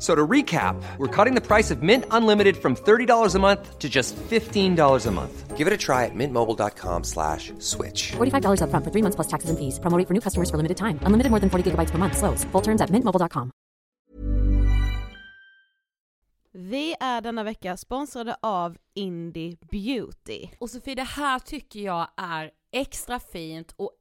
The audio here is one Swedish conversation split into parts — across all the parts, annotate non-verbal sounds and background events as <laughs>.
F- So to recap, we're cutting the price of Mint Unlimited from $30 a month to just $15 a month. Give it a try at mintmobile.com slash switch. $45 upfront for three months plus taxes and fees. Promo rate for new customers for limited time. Unlimited more than 40 gigabytes per month. Slows. Full terms at mintmobile.com. Vi är denna vecka sponsrade av Indie Beauty. Och Sofie, det här tycker jag är extra fint och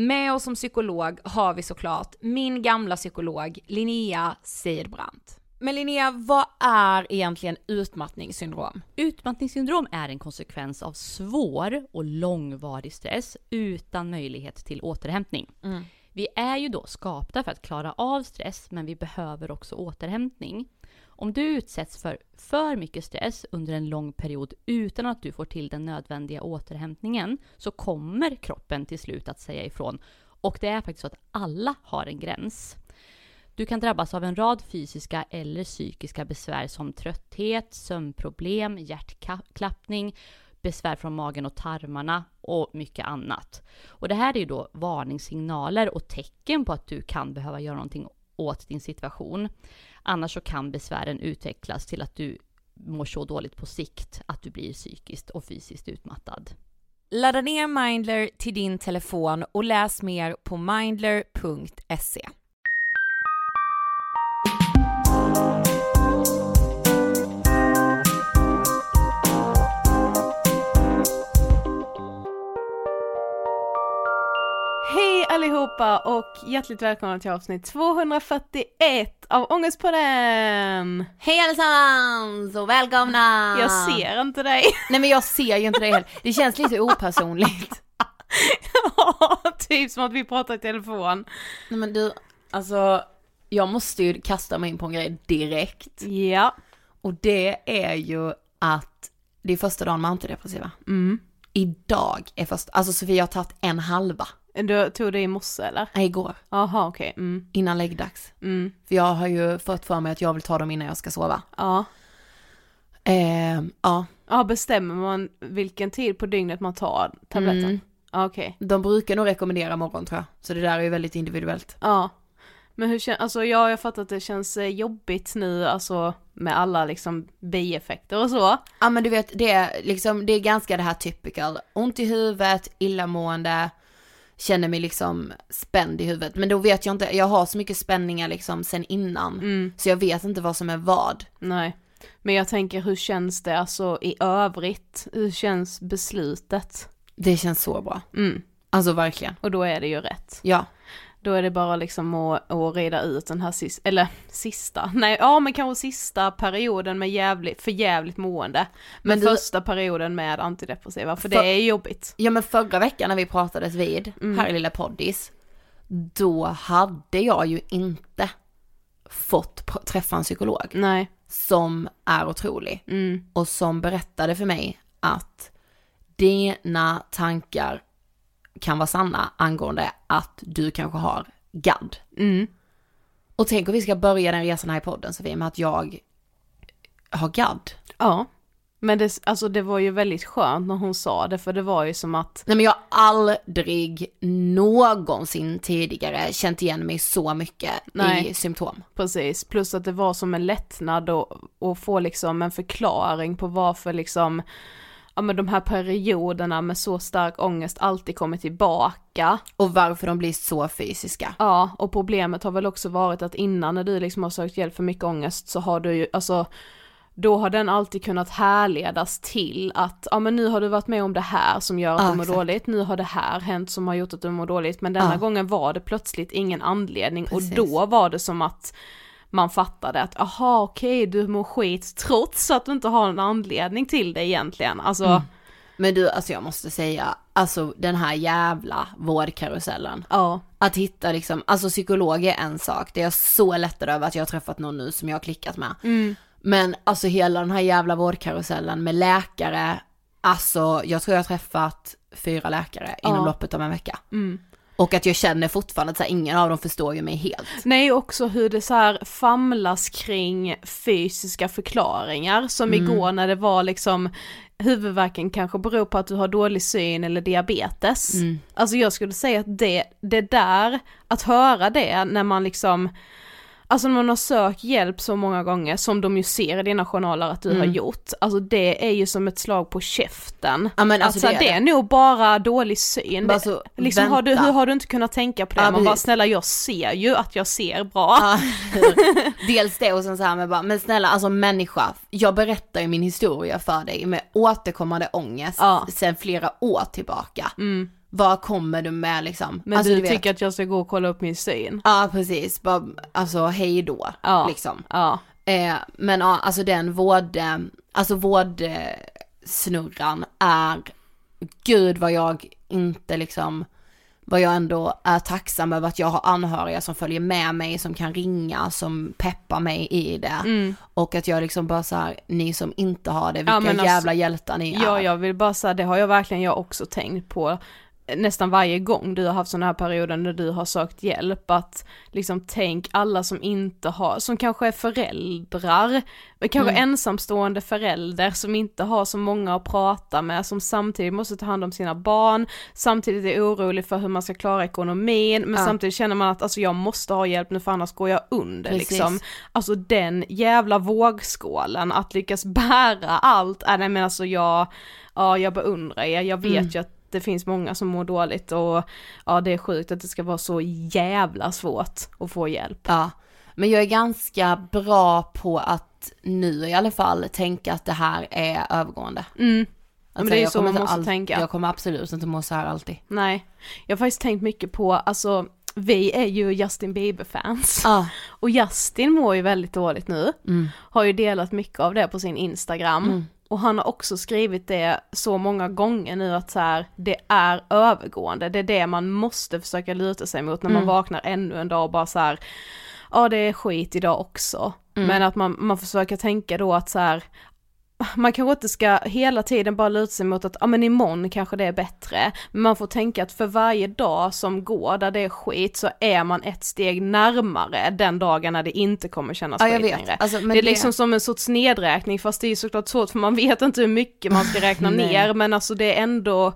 Med oss som psykolog har vi såklart min gamla psykolog Linnea Seidbrant. Men Linnea, vad är egentligen utmattningssyndrom? Utmattningssyndrom är en konsekvens av svår och långvarig stress utan möjlighet till återhämtning. Vi är ju då skapta för att klara av stress, men vi behöver också återhämtning. Om du utsätts för för mycket stress under en lång period utan att du får till den nödvändiga återhämtningen så kommer kroppen till slut att säga ifrån. Och det är faktiskt så att alla har en gräns. Du kan drabbas av en rad fysiska eller psykiska besvär som trötthet, sömnproblem, hjärtklappning, besvär från magen och tarmarna och mycket annat. Och det här är ju då varningssignaler och tecken på att du kan behöva göra någonting åt din situation. Annars så kan besvären utvecklas till att du mår så dåligt på sikt att du blir psykiskt och fysiskt utmattad. Ladda ner Mindler till din telefon och läs mer på mindler.se. allihopa och hjärtligt välkomna till avsnitt 241 av Ångestpodden! Hej allesammans och välkomna! Jag ser inte dig. Nej men jag ser ju inte dig heller. Det känns lite opersonligt. <laughs> Ja, typ som att vi pratar i telefon. Nej men du, alltså jag måste ju kasta mig in på en grej direkt. Ja. Och det är ju att det är första dagen med antidepressiva. Mm. Idag är första, alltså Sofia har tagit en halva. Du tog det i morse eller? Nej, igår, Jaha okej. Mm. innan läggdags. Mm. För jag har ju fått för mig att jag vill ta dem innan jag ska sova. Ja. Eh, ja, Ja, bestämmer man vilken tid på dygnet man tar tabletten? Mm. Okej. de brukar nog rekommendera morgon tror jag. Så det där är ju väldigt individuellt. Ja. Men hur känns, alltså ja, jag fattar att det känns eh, jobbigt nu, alltså med alla liksom bieffekter och så. Ja men du vet, det är liksom, det är ganska det här typical. Ont i huvudet, illamående, känner mig liksom spänd i huvudet. Men då vet jag inte, jag har så mycket spänningar liksom sen innan. Mm. Så jag vet inte vad som är vad. Nej. Men jag tänker hur känns det alltså i övrigt? Hur känns beslutet? Det känns så bra. Mm. Alltså verkligen. Och då är det ju rätt. Ja. Då är det bara liksom att, att reda ut den här sista, eller sista, <laughs> nej ja men kanske sista perioden med jävligt, för jävligt mående. Men Men du- första perioden med antidepressiva, för, För- det är jobbigt. Ja men förra veckan när vi pratades vid, Mm. här i lilla poddis, då hade jag ju inte fått träffa en psykolog Nej. som är otrolig Mm. och som berättade för mig att dina tankar kan vara sanna angående att du kanske har GAD. Mm. Och tänk om vi ska börja den resan här i podden Sofie med att jag har GAD. Ja. Men det, alltså det var ju väldigt skönt när hon sa det, för det var ju som att, Nej men jag har aldrig någonsin tidigare känt igen mig så mycket Nej. i symptom. precis, plus att det var som en lättnad och, och få liksom en förklaring på varför liksom, ja men de här perioderna med så stark ångest alltid kommer tillbaka. Och varför de blir så fysiska. Ja, och problemet har väl också varit att innan när du liksom har sökt hjälp för mycket ångest så har du ju, alltså då har den alltid kunnat härledas till att, ja men nu har du varit med om det här som gör att Ja, du mår exakt. dåligt, nu har det här hänt som har gjort att du mår dåligt, men denna Ja. gången var det plötsligt ingen anledning Precis. och då var det som att man fattade att, aha okej du mår skit trots att du inte har en anledning till det egentligen, alltså Mm. Men du, alltså jag måste säga, alltså den här jävla vårdkarusellen. ja, Att hitta liksom, alltså psykolog är en sak, det är jag så lättad över att jag har träffat någon nu som jag har klickat med. mm, Men alltså hela den här jävla vårdkarusellen med läkare, alltså jag tror jag har träffat fyra läkare inom Ja. loppet av en vecka. mm. Och att jag känner fortfarande att så här, ingen av dem förstår ju mig helt. Nej, också hur det så här famlas kring fysiska förklaringar, som Mm. igår när det var liksom huvudvärken kanske beror på att du har dålig syn eller diabetes. Mm. Alltså jag skulle säga att det, det där, att höra det när man liksom Alltså när man har sökt hjälp så många gånger som de ju ser i dina journaler att du har Mm. gjort, alltså det är ju som ett slag på käften. Ja men alltså alltså, det, är nog bara dålig syn. Bara så, liksom, har du, hur har du inte kunnat tänka på det? Ja, man bara snälla jag ser ju att jag ser bra. Ja, <laughs> <laughs> dels det och sen så här med bara, men snälla alltså människa, jag berättar ju min historia för dig med återkommande ångest Ja. sen flera år tillbaka. Mm. Vad kommer du med liksom? Men alltså, du, vet- tycker att jag ska gå och kolla upp min syn? Ja precis, bara, alltså hej då, Ja. liksom. Ja. Eh, men ja, alltså den vård, eh, alltså vårdsnurran är, gud vad jag inte liksom, vad jag ändå är tacksam över att jag har anhöriga som följer med mig, som kan ringa, som peppar mig i det. Mm. Och att jag liksom bara så här, ni som inte har det, vilka Ja, alltså, jävla hjältar ni är. Ja, jag vill bara säga, det har jag verkligen jag också tänkt på. Nästan varje gång du har haft sådana här perioder när du har sökt hjälp, att liksom tänk alla som inte har, som kanske är föräldrar, kanske Mm. ensamstående förälder som inte har så många att prata med, som samtidigt måste ta hand om sina barn, samtidigt är orolig för hur man ska klara ekonomin, men Ja. samtidigt känner man att alltså jag måste ha hjälp nu för annars går jag under Precis. liksom. Alltså den jävla vågskålen, att lyckas <laughs> bära allt, äh, nej men alltså jag, ja jag beundrar er, jag vet Mm. ju att det finns många som mår dåligt och ja det är sjukt att det ska vara så jävla svårt att få hjälp. Ja, men jag är ganska bra på att nu i alla fall tänka att det här är övergående. Mm. Att men det är så man måste tänka. Jag kommer absolut inte må så här alltid. Nej, jag har faktiskt tänkt mycket på, alltså vi är ju Justin Bieber-fans. Ja, Och Justin mår ju väldigt dåligt nu. mm. Har ju delat mycket av det på sin Instagram. Mm. Och han har också skrivit det så många gånger nu att så här, det är övergående, det är det man måste försöka luta sig mot när man Mm. vaknar ännu en dag och bara så här, ja det är skit idag också. Mm. Men att man, man försöker tänka då att så här, man kanske inte ska hela tiden bara luta sig mot att, ja men imorgon kanske det är bättre. Men man får tänka att för varje dag som går där det är skit så är man ett steg närmare den dagen när det inte kommer kännas ja skit längre. Alltså, det är liksom som en sorts nedräkning fast det är såklart svårt för man vet inte hur mycket man ska räkna ner men alltså det är ändå,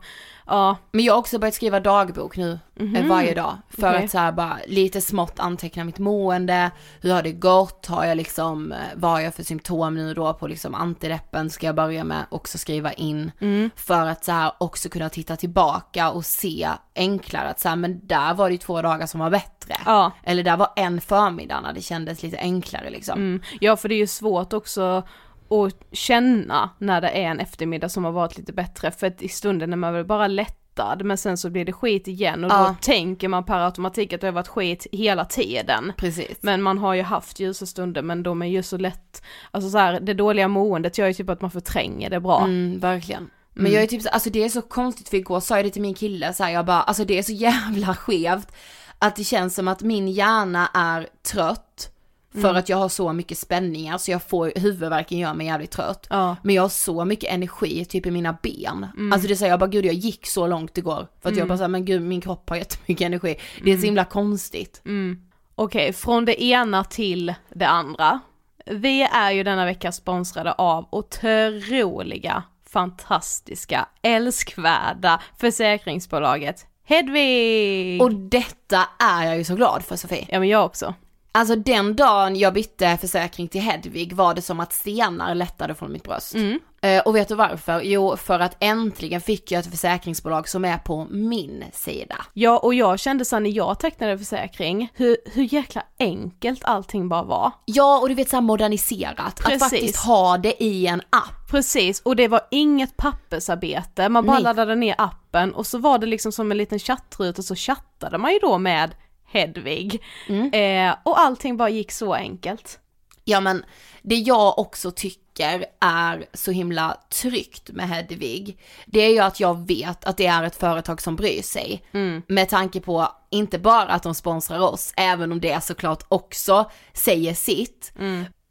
ja, Men jag har också börjat skriva dagbok nu eh, varje dag. För Okej. att så här bara lite smått anteckna mitt mående, hur har det gått, har jag liksom, eh, vad har jag för symptom nu då på liksom antideppen ska jag börja med också skriva in. För att så här också kunna titta tillbaka och se enklare att så här, men där var det ju två dagar som var bättre. ja. Eller där var en förmiddag när det kändes lite enklare liksom. Mm. Ja för det är ju svårt också att känna när det är en eftermiddag som har varit lite bättre för att i stunden är man väl bara lättad men sen så blir det skit igen och då Ja. tänker man per automatik att det har varit skit hela tiden. Precis. Men man har ju haft ljusa stunder men de är ju så lätt, alltså så här, det dåliga måendet gör ju typ att man förtränger det bra. Mm, verkligen. Men Mm. jag är typ så, alltså det är så konstigt för igår sa jag det till min kille så här, jag bara, alltså det är så <laughs> jävla skevt att det känns som att min hjärna är trött för Mm. att jag har så mycket spänningar så jag får, huvudvärken gör mig jävligt trött. Ja. Men jag har så mycket energi typ i mina ben. Mm. Alltså det säger jag bara gud jag gick så långt igår. För att jag bara såhär, men gud min kropp har jättemycket energi. Det är så himla konstigt. Mm. Okej, från det ena till det andra. Vi är ju denna vecka sponsrade av otroliga, fantastiska, älskvärda försäkringsbolaget Hedvig! Och detta är jag ju så glad för Sofie. Ja men jag också. Alltså den dagen jag bytte försäkring till Hedvig var det som att stenar lättade från mitt bröst. Mm. Eh, och vet du varför? Jo, för att äntligen fick jag ett försäkringsbolag som är på min sida. Ja och jag kände så när jag tecknade försäkring, hur, hur jäkla enkelt allting bara var. Ja, och du vet såhär moderniserat. Precis. Att faktiskt ha det i en app. Precis, och det var inget pappersarbete, man bara Nej. laddade ner appen och så var det liksom som en liten chattruta så chattade man ju då med Hedvig. Eh, och allting bara gick så enkelt. Ja men det jag också tycker är så himla tryggt med Hedvig, det är ju att jag vet att det är ett företag som bryr sig. Med tanke på, inte bara att de sponsrar oss, även om det såklart också säger sitt.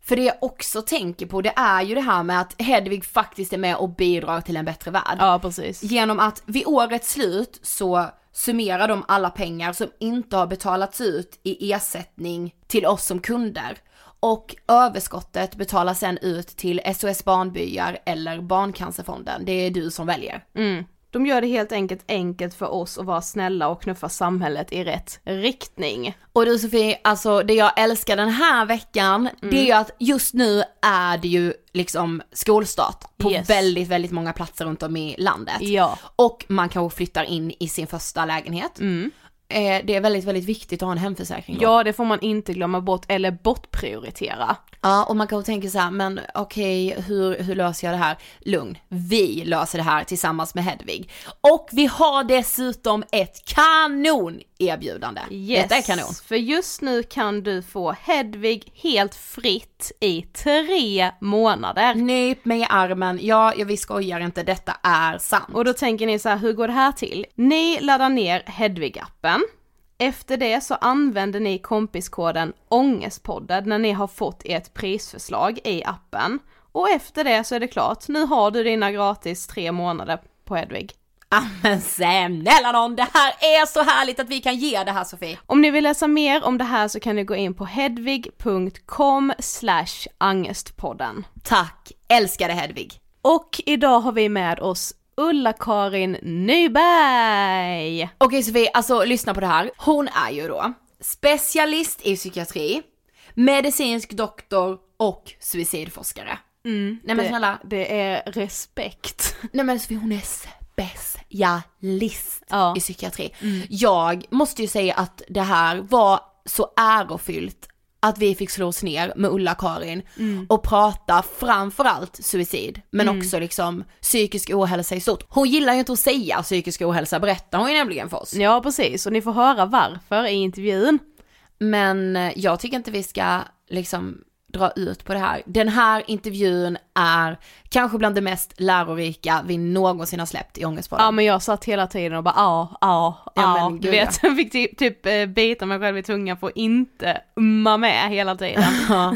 För det jag också tänker på, det är ju det här med att Hedvig faktiskt är med och bidrar till en bättre värld. Ja precis. Genom att vid årets slut så summerar de alla pengar som inte har betalats ut i ersättning till oss som kunder. Och överskottet betalas sen ut till SOS Barnbyar eller Barncancerfonden. Det är du som väljer. Mm. De gör det helt enkelt enkelt för oss att vara snälla och knuffa samhället i rätt riktning. Och du Sofie, alltså det jag älskar den här veckan, det är ju att just nu är det ju liksom skolstart på Yes. väldigt, väldigt många platser runt om i landet. Ja. Och man kanske flyttar in i sin första lägenhet. Eh, det är väldigt, väldigt viktigt att ha en hemförsäkring då. Ja det får man inte glömma bort eller bortprioritera. Ja, och man kanske tänker så här, men okej, hur, hur löser jag det här? Lugn, vi löser det här tillsammans med Hedvig. Och vi har dessutom ett kanon-erbjudande. Yes. Detta är kanon. För just nu kan du få Hedvig helt fritt i tre månader. Nyp mig i armen, ja, ja vi skojar inte, detta är sant. Och då tänker ni så här, hur går det här till? Ni laddar ner Hedvig-appen. Efter det så använder ni kompiskoden ångestpodden när ni har fått ert prisförslag i appen. Och efter det så är det klart, nu har du dina gratis tre månader på Hedvig. Ja men snälla nån, det här är så härligt att vi kan ge det här Sofie. Om ni vill läsa mer om det här så kan ni gå in på hedvig.com angestpodden. Tack, älskade Hedvig. Och idag har vi med oss Ulla-Karin Nyberg! Okej Sofie, alltså lyssna på det här. Hon är ju då specialist i psykiatri, medicinsk doktor och suicidforskare. Mm, Nej men det, snälla, det är respekt. nej men Sofie hon är specialist Ja. i psykiatri. Jag måste ju säga att det här var så ärofyllt att vi fick slå oss ner med Ulla-Karin och prata framförallt suicid, men också liksom psykisk ohälsa i stort. Hon gillar ju inte att säga psykisk ohälsa, berättar hon ju nämligen för oss. Ja precis, och ni får höra varför i intervjun. Men eh, jag tycker inte vi ska liksom dra ut på det här. Den här intervjun är kanske bland det mest lärorika vi någonsin har släppt i Ångestpodden. Ja men jag satt hela tiden och bara ja, ja, Ja, ja, men du vet, jag <laughs> fick typ, typ bita mig själv i tungan för att inte umma med hela tiden. <laughs> Ja.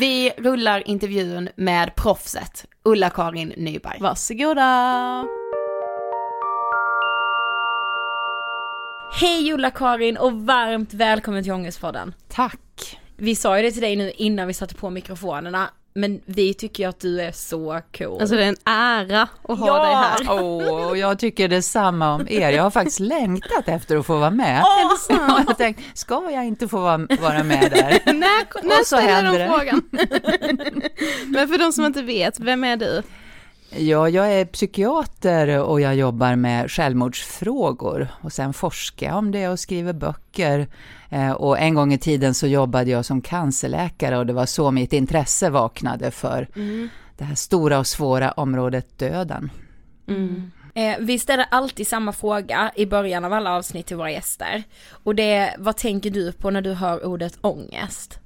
Vi rullar intervjun med proffset Ulla-Karin Nyberg. Varsågoda! Hej Ulla-Karin och varmt välkommen till Ångestpodden. Tack. Vi sa ju det till dig nu innan vi satte på mikrofonerna, men vi tycker ju att du är så cool. Alltså det är en ära att ha dig här. Åh, och jag tycker detsamma om er. Jag har faktiskt längtat efter att få vara med. Och jag tänkte, ska jag inte få vara, vara med där? <laughs> När, när ställer de frågan? <laughs> Men för de som inte vet, vem är du? Ja, jag är psykiater och jag jobbar med självmordsfrågor. Och sen forskar jag om det och skriver böcker. Eh, Och en gång i tiden så jobbade jag som cancerläkare och det var så mitt intresse vaknade för det här stora och svåra området döden. Eh, vi ställer alltid samma fråga i början av alla avsnitt till våra gäster. Och det är, vad tänker du på när du hör ordet ångest?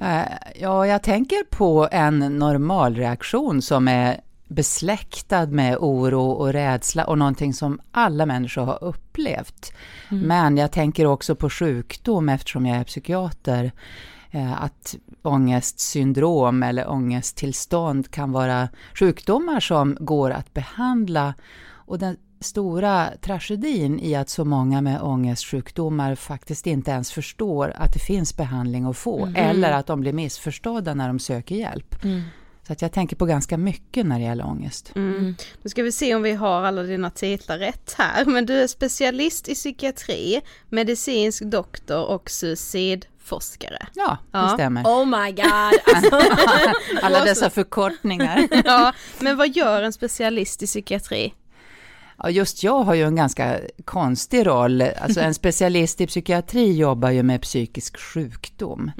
Eh, Ja, jag tänker på en normalreaktion som är besläktad med oro och rädsla och någonting som alla människor har upplevt. Men jag tänker också på sjukdom eftersom jag är psykiater. eh, Att ångestsyndrom eller ångesttillstånd kan vara sjukdomar som går att behandla. Och den stora tragedin i att så många med ångestsjukdomar faktiskt inte ens förstår att det finns behandling att få, eller att de blir missförstådda när de söker hjälp. Så att jag tänker på ganska mycket när det gäller ångest. Mm. Nu ska vi se om vi har alla dina titlar rätt här, men du är specialist i psykiatri, medicinsk doktor och suicidforskare. Ja, det Ja. stämmer. Oh my god! Alltså, <laughs> Alla dessa förkortningar. <laughs> Ja, men vad gör en specialist i psykiatri? Ja, just jag har ju en ganska konstig roll. Alltså en <laughs> specialist i psykiatri jobbar ju med psykisk sjukdom.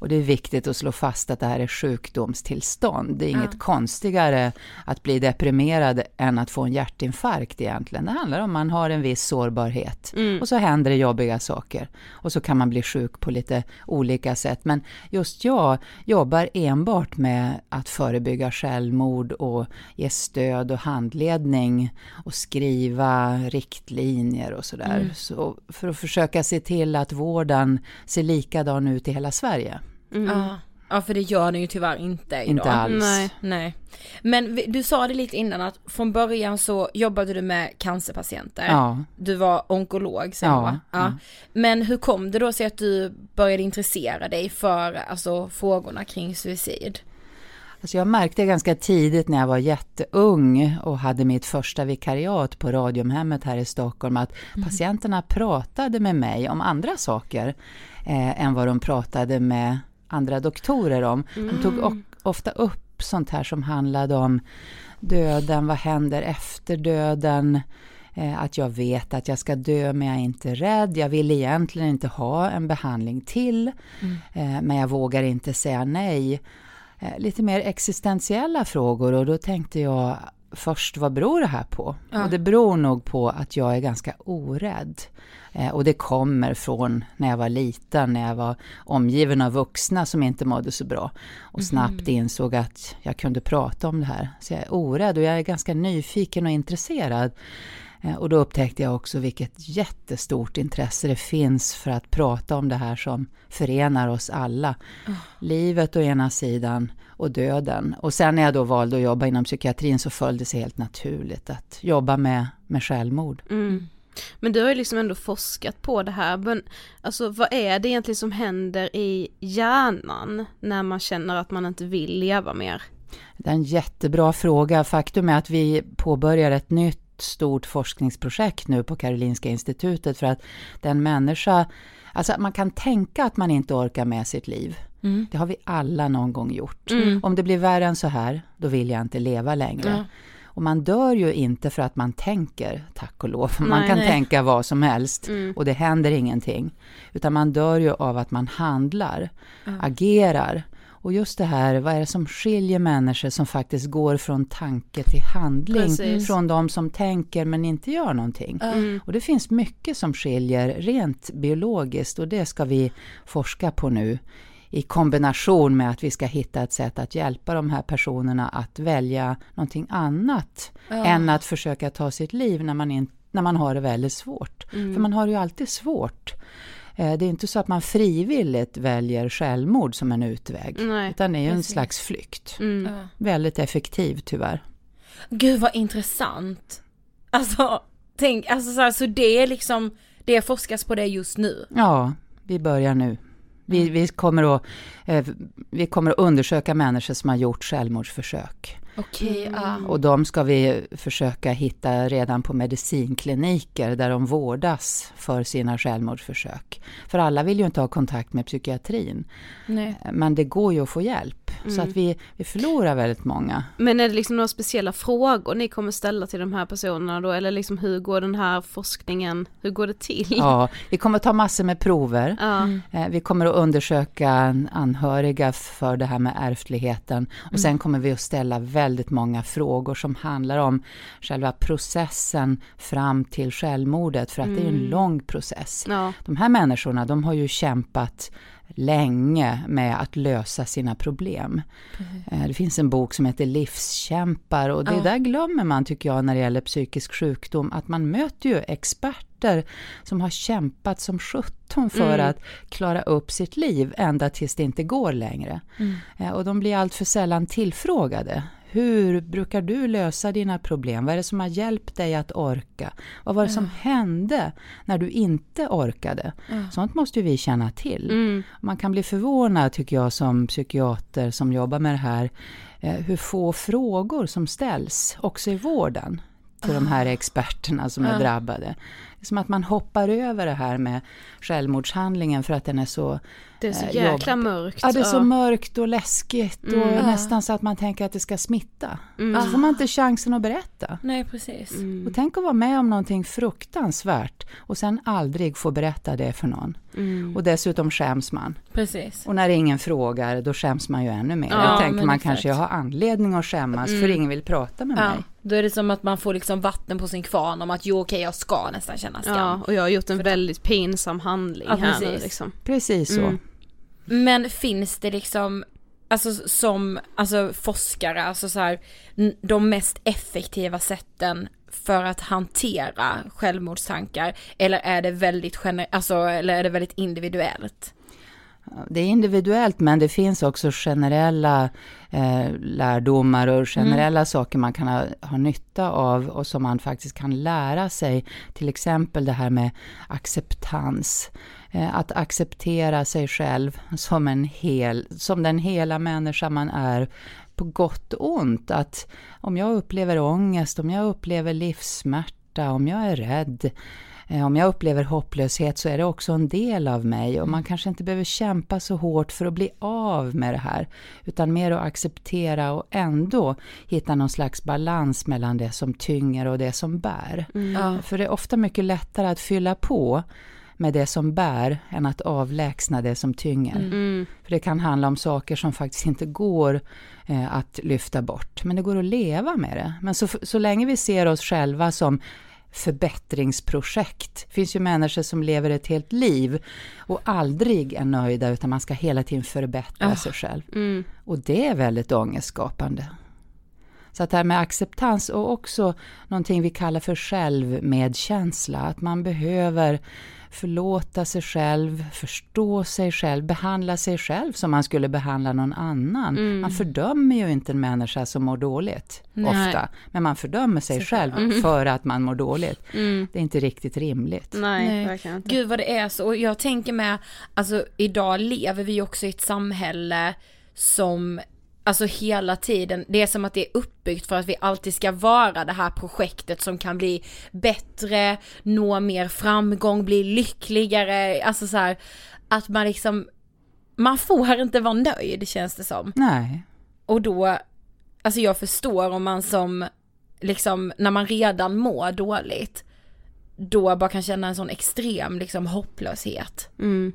Och det är viktigt att slå fast att det här är sjukdomstillstånd. Det är inget konstigare att bli deprimerad än att få en hjärtinfarkt egentligen. Det handlar om att man har en viss sårbarhet. Och så händer det jobbiga saker. Och så kan man bli sjuk på lite olika sätt. Men just jag jobbar enbart med att förebygga självmord och ge stöd och handledning och skriva riktlinjer och sådär. Så för att försöka se till att vården ser likadan ut i hela Sverige. ja. ja, för det gör den ju tyvärr inte idag. Inte alls. Nej. Nej. Men du sa det lite innan att från början så jobbade du med cancerpatienter. Ja. Du var onkolog sen Ja, va? ja. Men hur kom det då sig att du började intressera dig för alltså, frågorna kring suicid? Alltså jag märkte ganska tidigt när jag var jätteung och hade mitt första vikariat på Radiumhemmet här i Stockholm att patienterna pratade med mig om andra saker eh, än vad de pratade med andra doktorer om. De tog o- ofta upp sånt här som handlade om döden, vad händer efter döden, eh, att jag vet att jag ska dö men jag är inte rädd, jag vill egentligen inte ha en behandling till, eh, men jag vågar inte säga nej lite mer existentiella frågor och då tänkte jag först, vad beror det här på? Och det beror nog på att jag är ganska orädd. Eh, och det kommer från när jag var liten, när jag var omgiven av vuxna som inte mådde så bra. Och snabbt insåg att jag kunde prata om det här. Så jag är orädd och jag är ganska nyfiken och intresserad. Eh, Och då upptäckte jag också vilket jättestort intresse det finns för att prata om det här som förenar oss alla. Livet å ena sidan och döden. Och sen när jag då valde att jobba inom psykiatrin så föll det sig helt naturligt att jobba med, med självmord. Mm. Men du har ju liksom ändå forskat på det här, men alltså vad är det egentligen som händer i hjärnan när man känner att man inte vill leva mer? Det är en jättebra fråga. Faktum är att vi påbörjar ett nytt stort forskningsprojekt nu på Karolinska institutet för att den människa, alltså man kan tänka att man inte orkar med sitt liv. Mm. Det har vi alla någon gång gjort. Mm. Om det blir värre än så här, då vill jag inte leva längre. Mm. Och man dör ju inte för att man tänker, tack och lov. Man nej, kan nej. tänka vad som helst mm. och det händer ingenting. Utan man dör ju av att man handlar, agerar. Och just det här, vad är det som skiljer människor som faktiskt går från tanke till handling Precis. från de som tänker men inte gör någonting. Mm. Och det finns mycket som skiljer rent biologiskt och det ska vi forska på nu i kombination med att vi ska hitta ett sätt att hjälpa de här personerna att välja någonting annat ja. än att försöka ta sitt liv när man, in, när man har det väldigt svårt. Mm. För man har det ju alltid svårt. Eh, det är inte så att man frivilligt väljer självmord som en utväg, Nej, utan det är ju en slags flykt. Mm. Väldigt effektiv tyvärr. Gud vad intressant. Alltså, tänk, alltså så, här, så det är liksom, det forskas på det just nu? Ja, vi börjar nu. Vi, mm. vi, kommer att, eh, vi kommer att undersöka människor som har gjort självmordsförsök. Okej, okay, mm. Och de ska vi försöka hitta redan på medicinkliniker där de vårdas för sina självmordsförsök. För alla vill ju inte ha kontakt med psykiatrin. Nej. Men det går ju att få hjälp. Mm. Så att vi, vi förlorar väldigt många. Men är det liksom några speciella frågor ni kommer ställa till de här personerna då? Eller liksom hur går den här forskningen, hur går det till? Ja, vi kommer ta massor med prover. Ja. Mm. Vi kommer att undersöka anhöriga för det här med ärftligheten. Och mm. sen kommer vi att ställa väldigt många frågor som handlar om själva processen fram till självmordet. För att mm. det är en mm. lång process. Ja. De här människorna, de har ju kämpat länge med att lösa sina problem. Mm. Det finns en bok som heter Livskämpar och det ja. där glömmer man tycker jag när det gäller psykisk sjukdom, att man möter ju experter som har kämpat som sjutton för mm. att klara upp sitt liv ända tills det inte går längre. Mm. Eh, och de blir allt för sällan tillfrågade. Hur brukar du lösa dina problem? Vad är det som har hjälpt dig att orka? Vad var det som hände när du inte orkade? Mm. Sånt måste ju vi känna till. Mm. Man kan bli förvånad tycker jag som psykiater som jobbar med det här, eh, hur få frågor som ställs också i vården till de här experterna som är drabbade. Det är som att man hoppar över det här med självmordshandlingen för att den är så Det är så eh, jäkla jobb. mörkt. Ja, det är så mörkt och läskigt och mm. nästan så att man tänker att det ska smitta. Mm. Så får man inte chansen att berätta. Nej, precis. Mm. Och tänk att vara med om någonting fruktansvärt och sen aldrig få berätta det för någon. Mm. Och dessutom skäms man. Precis. Och när ingen frågar, då skäms man ju ännu mer. Ja, Då tänker man exakt. kanske, jag har anledning att skämmas för mm. ingen vill prata med ja. mig. Då är det som att man får liksom vatten på sin kvarn om att jo okej jag ska nästan känna skam. Ja och jag har gjort en För väldigt pinsam handling ja, här nu liksom. Precis så. Men finns det liksom, alltså som alltså forskare, alltså så här, de mest effektiva sätten för att hantera självmordstankar? Eller är det väldigt, gener alltså, eller är det väldigt individuellt? Det är individuellt men det finns också generella eh, lärdomar och generella mm. saker man kan ha, ha nytta av och som man faktiskt kan lära sig. Till exempel det här med acceptans. Eh, att acceptera sig själv som, en hel, som den hela människa man är på gott och ont. Att om jag upplever ångest, om jag upplever livssmärta, om jag är rädd, om jag upplever hopplöshet så är det också en del av mig och man mm. kanske inte behöver kämpa så hårt för att bli av med det här. Utan mer att acceptera och ändå hitta någon slags balans mellan det som tynger och det som bär. Mm. För det är ofta mycket lättare att fylla på med det som bär än att avlägsna det som tynger. Mm. mm. För det kan handla om saker som faktiskt inte går eh, att lyfta bort, men det går att leva med det. Men så, så länge vi ser oss själva som förbättringsprojekt. Det finns ju människor som lever ett helt liv och aldrig är nöjda utan man ska hela tiden förbättra oh. sig själv. Mm. Och det är väldigt ångestskapande. Så att det här med acceptans och också någonting vi kallar för självmedkänsla, att man behöver förlåta sig själv, förstå sig själv, behandla sig själv som man skulle behandla någon annan. Mm. Man fördömer ju inte en människa som mår dåligt, Nej. ofta. Men man fördömer sig själv för att man mår dåligt. Det är inte riktigt rimligt. Nej, Nej. verkligen inte. Gud vad det är så, och jag tänker med, alltså idag lever vi också i ett samhälle som Alltså hela tiden, det är som att det är uppbyggt för att vi alltid ska vara det här projektet som kan bli bättre, nå mer framgång, bli lyckligare, alltså så här, att man liksom, man får inte vara nöjd känns det som. Nej. Och då, alltså jag förstår om man som, liksom när man redan mår dåligt, då bara kan känna en sån extrem liksom hopplöshet. Mm.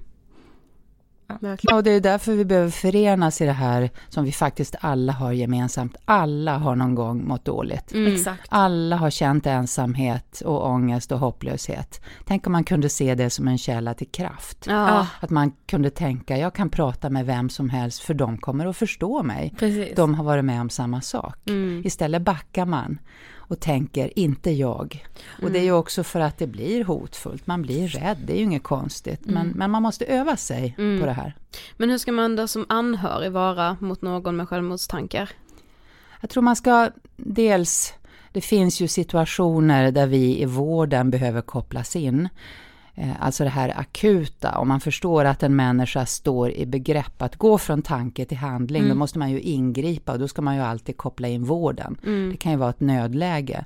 Ja, och det är därför vi behöver förenas i det här som vi faktiskt alla har gemensamt. Alla har någon gång mått dåligt. Exakt. Alla har känt ensamhet och ångest och hopplöshet. Tänk om man kunde se det som en källa till kraft. Ja. Att man kunde tänka, jag kan prata med vem som helst för de kommer att förstå mig. Precis. De har varit med om samma sak. Istället backar man och tänker, inte jag. Och det är ju också för att det blir hotfullt, man blir rädd, det är ju inget konstigt. Men, men man måste öva sig på det här. Men hur ska man då som anhörig vara mot någon med självmordstankar? Jag tror man ska dels, det finns ju situationer där vi i vården behöver kopplas in. Eh, Alltså det här akuta, om man förstår att en människa står i begrepp att gå från tanke till handling, då måste man ju ingripa och då ska man ju alltid koppla in vården. Det kan ju vara ett nödläge.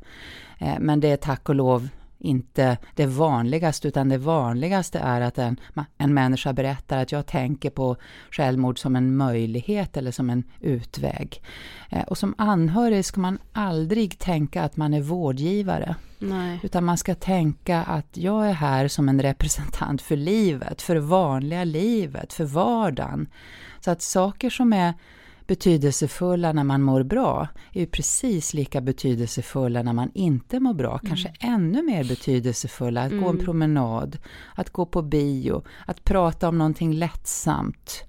Eh, Men det är tack och lov inte det vanligaste, utan det vanligaste är att en, en människa berättar att jag tänker på självmord som en möjlighet eller som en utväg. Eh, Och som anhörig ska man aldrig tänka att man är vårdgivare. Nej. Utan man ska tänka att jag är här som en representant för livet, för det vanliga livet, för vardagen. Så att saker som är betydelsefulla när man mår bra är ju precis lika betydelsefulla när man inte mår bra. Kanske ännu mer betydelsefulla. Att gå en promenad, att gå på bio, att prata om någonting lättsamt.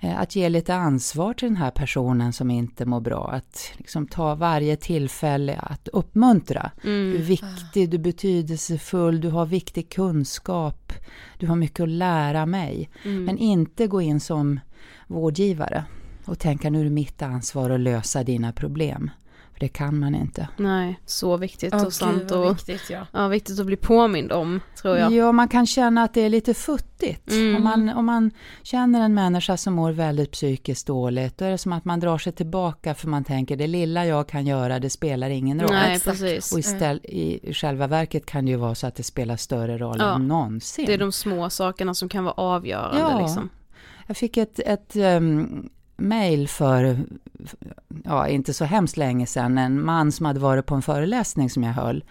Eh, Att ge lite ansvar till den här personen som inte mår bra. Att liksom ta varje tillfälle att uppmuntra. Du är viktig, du är betydelsefull, du har viktig kunskap. Du har mycket att lära mig. Men inte gå in som vårdgivare och tänka nu är det mitt ansvar att lösa dina problem. För det kan man inte. Nej, så viktigt Åh, och sant och viktigt ja. ja, viktigt att bli påmind om, tror jag. Ja, man kan känna att det är lite futtigt. Mm. Om, man, om man känner en människa som mår väldigt psykiskt dåligt, då är det som att man drar sig tillbaka för man tänker det lilla jag kan göra, det spelar ingen roll. Nej, Exakt. precis. Och iställ, i, i själva verket kan det ju vara så att det spelar större roll Ja. än någonsin. Det är de små sakerna som kan vara avgörande Ja. liksom. Jag fick ett, ett um, mail för, ja, inte så hemskt länge sedan, en man som hade varit på en föreläsning som jag höll.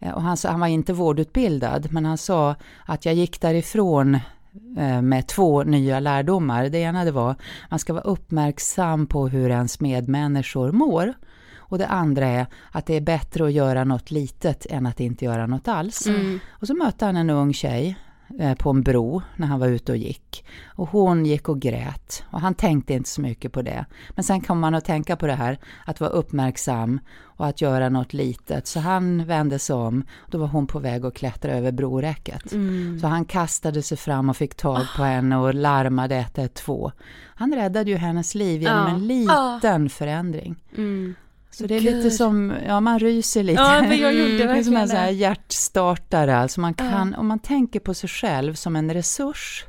Eh, Och han, sa, han var inte vårdutbildad, men han sa att jag gick därifrån eh, med två nya lärdomar. Det ena det var man ska vara uppmärksam på hur ens medmänniskor mår. Och det andra är att det är bättre att göra något litet än att inte göra något alls. Och så mötte han en ung tjej på en bro när han var ute och gick. Och hon gick och grät och han tänkte inte så mycket på det. Men sen kom man att tänka på det här, att vara uppmärksam och att göra något litet. Så han vände sig om, då var hon på väg att klättra över broräcket. Så han kastade sig fram och fick tag på henne och larmade 112. Han räddade ju hennes liv genom Ja. en liten förändring. Mm. Så det är lite som, ja man ryser lite. Ja, men jag gjorde det är som verkligen en hjärtstartare, alltså man kan, om man tänker på sig själv som en resurs,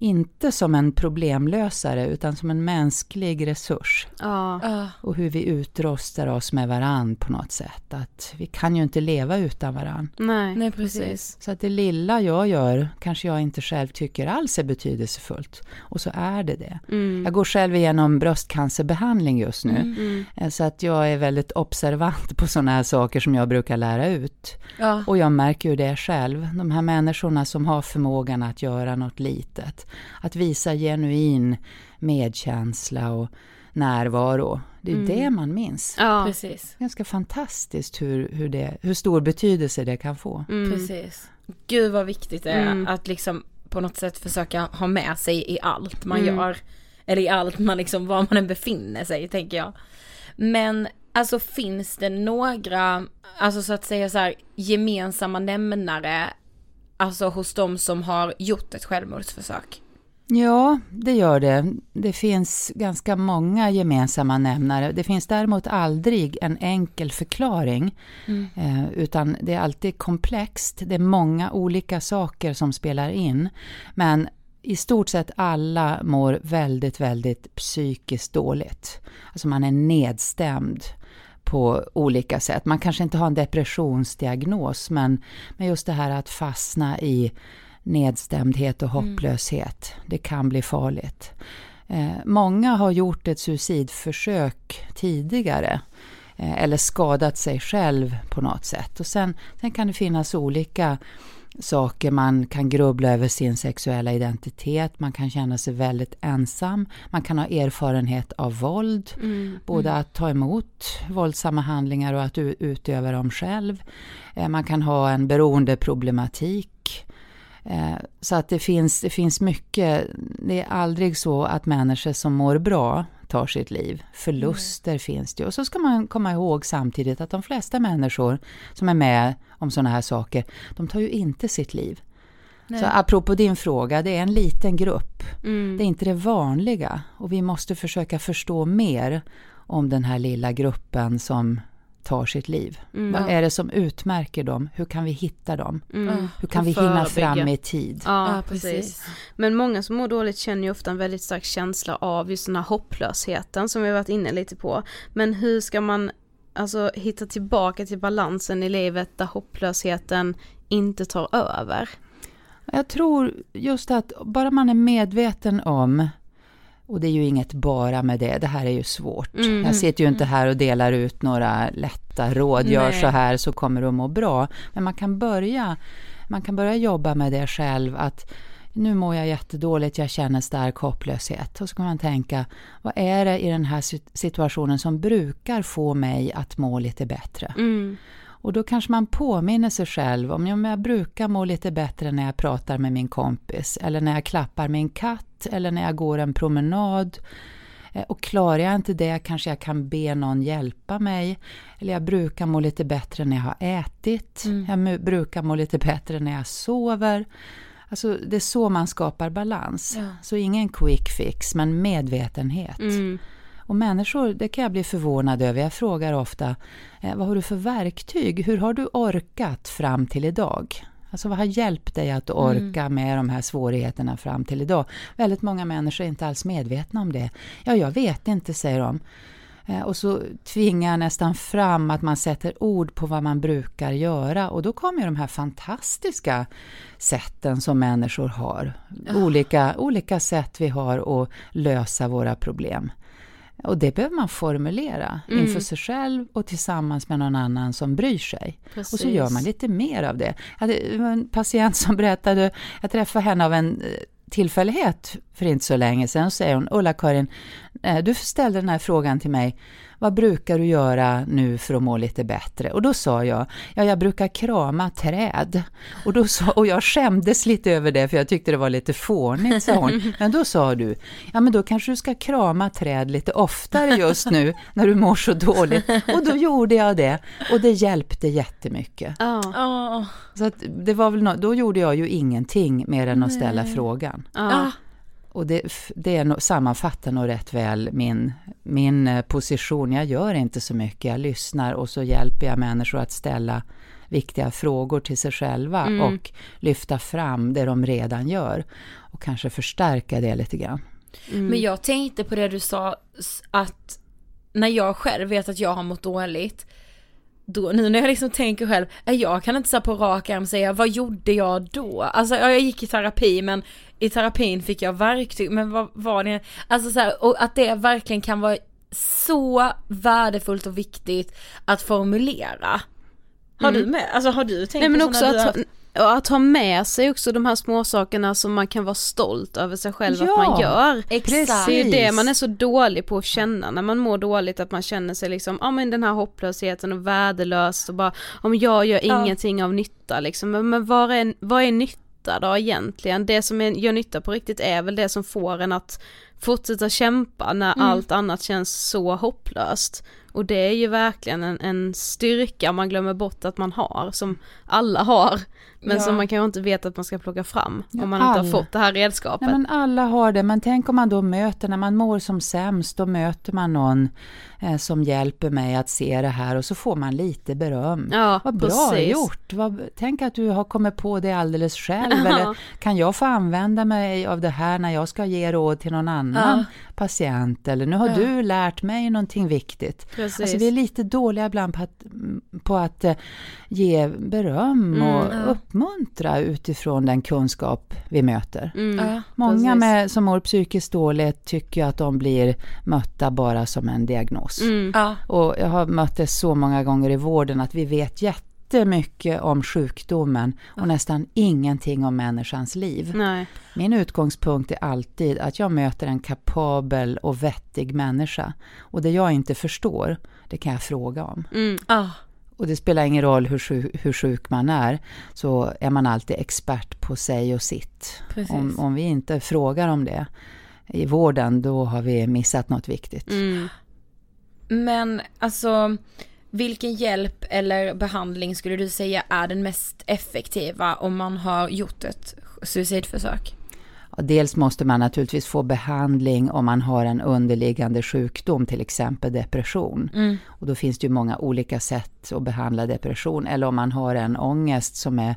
inte som en problemlösare utan som en mänsklig resurs. Ja. Och hur vi utrustar oss med varann på något sätt. Att vi kan ju inte leva utan varann. Nej, Nej, precis. Så att det lilla jag gör kanske jag inte själv tycker alls är betydelsefullt. Och så är det det. Mm. Jag går själv igenom bröstcancerbehandling just nu. Mm. Eh, Så att jag är väldigt observant på sådana här saker som jag brukar lära ut. Ja. Och jag märker ju det själv. De här människorna som har förmågan att göra något litet. Att visa genuin medkänsla och närvaro. Det är Mm. det man minns. Ja. Precis. Ganska fantastiskt hur, hur, det, hur stor betydelse det kan få. Mm. Precis. Gud vad viktigt det är Mm. att liksom på något sätt försöka ha med sig i allt man Mm. gör. Eller i allt man liksom, var man än befinner sig tänker jag. Men Alltså finns det några, alltså så att säga så här, gemensamma nämnare, alltså hos de som har gjort ett självmordsförsök? Ja, det gör det. Det finns ganska många gemensamma nämnare. Det finns däremot aldrig en enkel förklaring. Mm. Eh, utan det är alltid komplext. Det är många olika saker som spelar in. Men i stort sett alla mår väldigt, väldigt psykiskt dåligt. Alltså man är nedstämd på olika sätt. Man kanske inte har en depressionsdiagnos, men, men just det här att fastna i nedstämdhet och mm. hopplöshet. Mm. Det kan bli farligt. Eh, många har gjort ett suicidförsök tidigare eh, eller skadat sig själv på något sätt. Och sen, sen kan det finnas olika saker. Man kan grubbla över sin sexuella identitet, man kan känna sig väldigt ensam, man kan ha erfarenhet av våld, mm, både mm. att ta emot våldsamma handlingar och att utöva dem själv. Eh, man kan ha en beroendeproblematik. Eh, så att det finns, det finns mycket, det är aldrig så att människor som mår bra tar sitt liv. Förluster mm. finns det. Och så ska man komma ihåg samtidigt att de flesta människor som är med om sådana här saker, de tar ju inte sitt liv. Nej. Så apropå din fråga, det är en liten grupp. Mm. Det är inte det vanliga. Och vi måste försöka förstå mer om den här lilla gruppen som tar sitt liv. Mm. Vad är det som utmärker dem? Hur kan vi hitta dem? Mm. Hur kan vi hinna fram i tid? Ja, ja precis. Men många som mår dåligt känner ju ofta en väldigt stark känsla av just den här hopplösheten som vi har varit inne lite på. Men hur ska man alltså hitta tillbaka till balansen i livet där hopplösheten inte tar över? Jag tror just att bara man är medveten om och det är ju inget bara med det, det här är ju svårt. Mm. Jag sitter ju inte här och delar ut några lätta råd, Nej. gör så här så kommer du att må bra. Men man kan börja, man kan börja jobba med det själv, att nu mår jag jättedåligt, jag känner stark hopplöshet. Och så kan man tänka, vad är det i den här situationen som brukar få mig att må lite bättre? Mm. Och då kanske man påminner sig själv om, jag brukar må lite bättre när jag pratar med min kompis, eller när jag klappar min katt, eller när jag går en promenad. Eh, och klarar jag inte det kanske jag kan be någon hjälpa mig. Eller jag brukar må lite bättre när jag har ätit. Mm. Jag brukar må lite bättre när jag sover. Alltså det är så man skapar balans. Ja. Så ingen quick fix, men medvetenhet. Mm. Och människor, det kan jag bli förvånad över. Jag frågar ofta, eh, vad har du för verktyg? Hur har du orkat fram till idag? Alltså vad har hjälpt dig att mm. orka mm. med de här svårigheterna fram till idag? Väldigt många människor är inte alls medvetna om det. Ja, jag vet inte, säger de. Eh, och så tvingar jag nästan fram att man sätter ord på vad man brukar göra och då kommer de här fantastiska sätten som människor har. Olika, olika sätt vi har att lösa våra problem. Och det behöver man formulera mm. inför sig själv och tillsammans med någon annan som bryr sig. Precis. Och så gör man lite mer av det. Jag hade en patient som berättade, jag träffade henne av en eh, tillfällighet för inte så länge sedan, och säger hon, Ulla-Karin, eh, du ställde den här frågan till mig, vad brukar du göra nu för att må lite bättre? Och då sa jag, ja jag brukar krama träd. Och, då sa, och jag skämdes lite över det för jag tyckte det var lite fånigt, sa hon. <laughs> Men då sa du, ja men då kanske du ska krama träd lite oftare just nu när du mår så dåligt. Och då gjorde jag det och det hjälpte jättemycket. Oh. Så att det var väl no då gjorde jag ju ingenting mer än att ställa Nej. frågan. Oh. Och det, det sammanfattar nog rätt väl min, min eh, position. Jag gör inte så mycket, jag lyssnar och så hjälper jag människor att ställa viktiga frågor till sig själva mm. och lyfta fram det de redan gör och kanske förstärka det lite grann. Mm. Men jag tänkte på det du sa att när jag själv vet att jag har mått dåligt då, nu när jag liksom tänker själv, jag kan inte så på rak arm säga vad gjorde jag då? Alltså jag gick i terapi men i terapin fick jag verktyg, men vad var det? Alltså så här, och att det verkligen kan vara så värdefullt och viktigt att formulera. Har mm. du med, alltså har du tänkt Nej, men på också att, och att ha med sig också de här små sakerna som man kan vara stolt över sig själv ja, att man gör. Exakt. Det är ju det man är så dålig på att känna när man mår dåligt, att man känner sig liksom, ja ah, men den här hopplösheten och värdelös och bara, om jag gör ja. ingenting av nytta liksom, men, men vad är, vad är nytta? Nytta då egentligen? Det som gör nytta på riktigt är väl det som får en att fortsätta kämpa när mm. allt annat känns så hopplöst. Och det är ju verkligen en, en styrka man glömmer bort att man har, som alla har, men Ja. som man kanske inte vet att man ska plocka fram Ja, om man inte har alla. fått det här redskapet. Nej, men alla har det, men tänk om man då möter, när man mår som sämst, då möter man någon eh, som hjälper mig att se det här och så får man lite beröm. Ja, Vad bra precis. gjort! Vad, tänk att du har kommit på det alldeles själv. Ja. Eller kan jag få använda mig av det här när jag ska ge råd till någon annan patient? Eller nu har du lärt mig någonting viktigt. Precis. Alltså vi är lite dåliga ibland på att, på att eh, ge beröm Mm, och uppmuntra utifrån den kunskap vi möter. Mm, Ja. Många med, som mår psykiskt dåligt tycker att de blir mötta bara som en diagnos. Mm. Ja. Och jag har mött det så många gånger i vården att vi vet jättemycket om sjukdomen och nästan ingenting om människans liv. Nej. Min utgångspunkt är alltid att jag möter en kapabel och vettig människa. Och det jag inte förstår, det kan jag fråga om. Mm. Ja. Och det spelar ingen roll hur sjuk, hur sjuk man är, så är man alltid expert på sig och sitt. Om, om vi inte frågar om det i vården, då har vi missat något viktigt. Mm. Men alltså, vilken hjälp eller behandling skulle du säga är den mest effektiva om man har gjort ett suicidförsök? Dels måste man naturligtvis få behandling om man har en underliggande sjukdom, till exempel depression. Och då finns det ju många olika sätt att behandla depression. Eller om man har en ångest som är,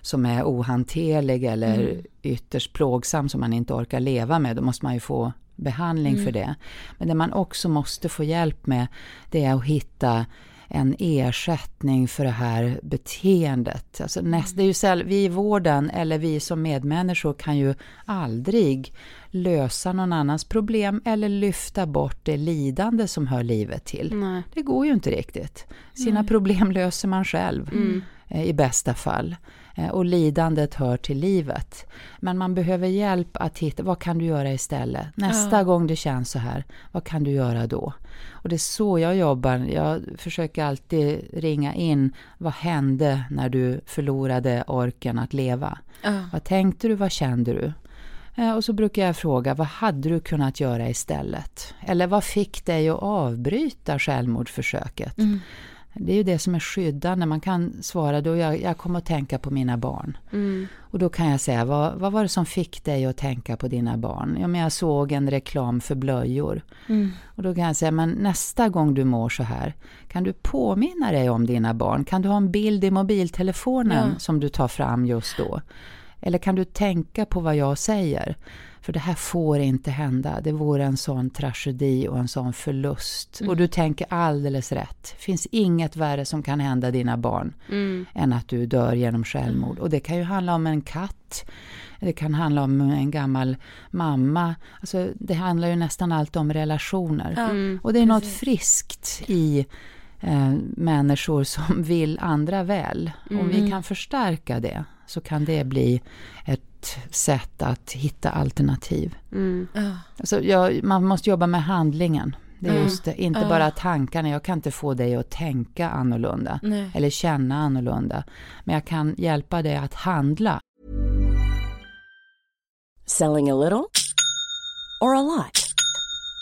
som är ohanterlig eller ytterst plågsam som man inte orkar leva med, då måste man ju få behandling för det. Men det man också måste få hjälp med, det är att hitta en ersättning för det här beteendet. Alltså näst, det är ju säll, vi i vården eller vi som medmänniskor kan ju aldrig lösa någon annans problem eller lyfta bort det lidande som hör livet till. Nej. Det går ju inte riktigt. Sina problem löser man själv eh, i bästa fall. Eh, Och lidandet hör till livet. Men man behöver hjälp att hitta, vad kan du göra istället? Nästa gång det känns så här, vad kan du göra då? Och det är så jag jobbar. Jag försöker alltid ringa in, vad hände när du förlorade orken att leva? Vad tänkte du, vad kände du? Eh, Och så brukar jag fråga, vad hade du kunnat göra istället? Eller vad fick dig att avbryta självmordsförsöket? Det är ju det som är skyddande. Man kan svara då, jag, jag kommer att tänka på mina barn. Och då kan jag säga, vad, vad var det som fick dig att tänka på dina barn? Ja, men jag såg en reklam för blöjor. Och då kan jag säga, men nästa gång du mår så här, kan du påminna dig om dina barn? Kan du ha en bild i mobiltelefonen som du tar fram just då? Eller kan du tänka på vad jag säger? För det här får inte hända. Det vore en sån tragedi och en sån förlust. Och du tänker alldeles rätt. Det finns inget värre som kan hända dina barn än att du dör genom självmord. Och det kan ju handla om en katt. Det kan handla om en gammal mamma. Alltså, det handlar ju nästan alltid om relationer. och det är något friskt i eh, människor som vill andra väl. Om vi kan förstärka det så kan det bli ett sätt att hitta alternativ. Alltså, jag, man måste jobba med handlingen. Det är just det, inte bara tankarna. Jag kan inte få dig att tänka annorlunda eller känna annorlunda. Men jag kan hjälpa dig att handla Selling a little or a lot?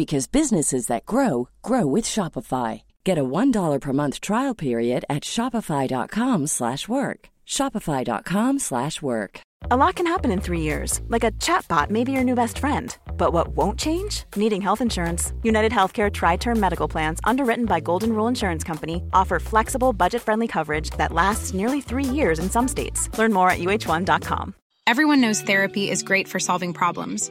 because businesses that grow grow with Shopify. Get a $1 per month trial period at shopify.com/work. slash work. shopify.com/work. slash work. A lot can happen in three years, like a chatbot may be your new best friend. But what won't change? Needing health insurance. United Healthcare Tri Term Medical Plans, underwritten by Golden Rule Insurance Company, offer flexible, budget friendly coverage that lasts nearly three years in some states. Learn more at uh1.com. Everyone knows therapy is great for solving problems,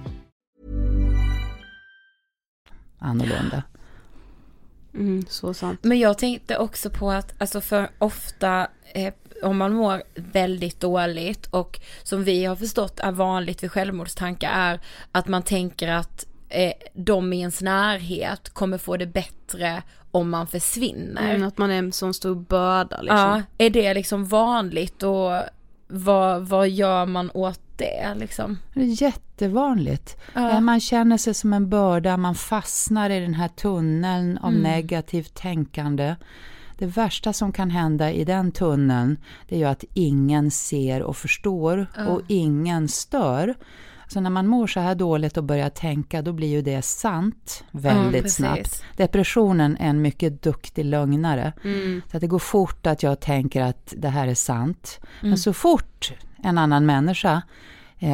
Annorlunda. Mm, så sant. Men jag tänkte också på att, alltså för ofta eh, om man mår väldigt dåligt och som vi har förstått är vanligt vid självmordstankar är att man tänker att eh, de i ens närhet kommer få det bättre om man försvinner. Mm, att man är en sån stor börda liksom. Ja, är det liksom vanligt och vad, vad gör man åt det liksom? Det är jättevanligt. Ja. Man känner sig som en börda, man fastnar i den här tunneln av Mm. negativt tänkande. Det värsta som kan hända i den tunneln, det är ju att ingen ser och förstår Ja. och ingen stör. Så när man mår så här dåligt och börjar tänka, då blir ju det sant väldigt precis. snabbt. Depressionen är en mycket duktig lögnare. Mm. Så att det går fort att jag tänker att det här är sant. Mm. Men så fort en annan människa eh,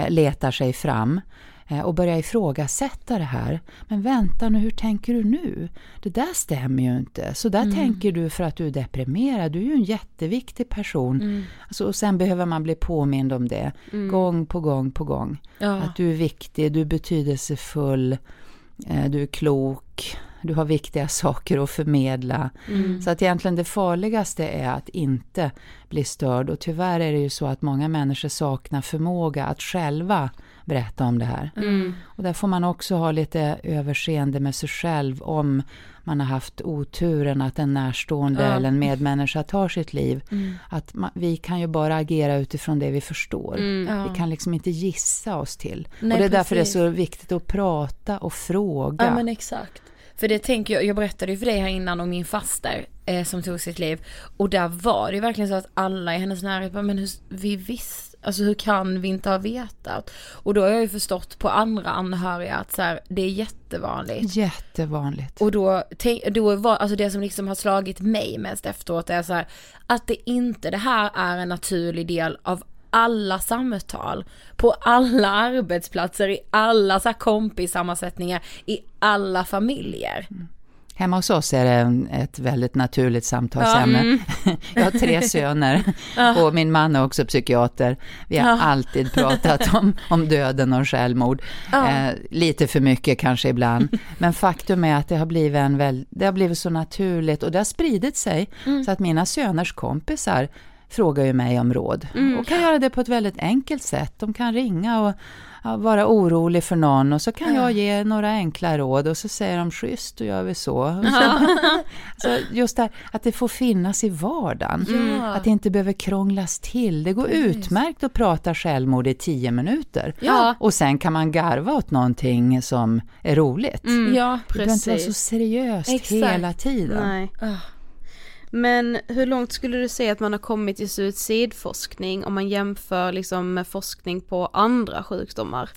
letar sig fram eh, och börjar ifrågasätta det här. Men vänta nu, hur tänker du nu? Det där stämmer ju inte. Så där Mm. tänker du för att du är deprimerad. Du är ju en jätteviktig person. Mm. Alltså, och sen behöver man bli påmind om det. Gång på gång på gång. Ja. Att du är viktig, du är betydelsefull, eh, du är klok, du har viktiga saker att förmedla. Mm. Så att egentligen det farligaste är att inte bli störd och tyvärr är det ju så att många människor saknar förmåga att själva berätta om det här. Mm. Och där får man också ha lite överseende med sig själv om man har haft oturen att en närstående Ja. eller en medmänniska tar sitt liv. Mm. Att man, vi kan ju bara agera utifrån det vi förstår. Ja. Vi kan liksom inte gissa oss till. Nej, och det är därför det är precis. så viktigt att prata och fråga. Ja men exakt. För det tänker jag, jag berättade ju för dig här innan om min faster eh, som tog sitt liv. Och där var det ju verkligen så att alla i hennes närhet bara, men hur, vi visste, alltså hur kan vi inte ha vetat? Och då har jag ju förstått på andra anhöriga att så här, det är jättevanligt. Jättevanligt. Och då, tänk- då var, alltså det som liksom har slagit mig mest efteråt är så här, att det inte, det här är en naturlig del av alla samtal, på alla arbetsplatser, i alla så här kompissammansättningar, i alla familjer. Hemma hos oss är det ett väldigt naturligt samtalsämne. <laughs> Jag har tre <laughs> söner och min man är också psykiater. Vi har Ja. alltid pratat <laughs> om, om döden och självmord. Eh, lite för mycket kanske ibland. Men faktum är att det har blivit, en väl, det har blivit så naturligt och det har spridit sig. Så att mina söners kompisar frågar ju mig om råd. Och kan göra det på ett väldigt enkelt sätt. De kan ringa och ja, vara orolig för någon och så kan jag ge några enkla råd och så säger de schysst, då gör vi <laughs> så. Så, just det här, att det får finnas i vardagen. Ja. Att det inte behöver krånglas till. Det går utmärkt att prata självmord i tio minuter. Ja. Och sen kan man garva åt någonting som är roligt. Ja, Det behöver inte vara så precis. seriöst Exakt. hela tiden. Nej. Men hur långt skulle du säga att man har kommit i suicidforskning om man jämför liksom med forskning på andra sjukdomar?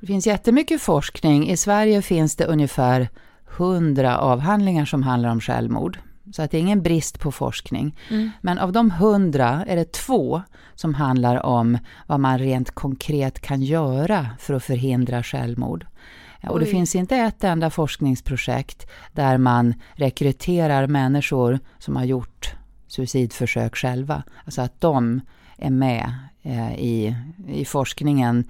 Det finns jättemycket forskning. I Sverige finns det ungefär 100 avhandlingar som handlar om självmord. Så att det är ingen brist på forskning. Men av de 100 är det två som handlar om vad man rent konkret kan göra för att förhindra självmord. Och det Oj. finns inte ett enda forskningsprojekt där man rekryterar människor som har gjort suicidförsök själva. Alltså att de är med eh, i, i forskningen.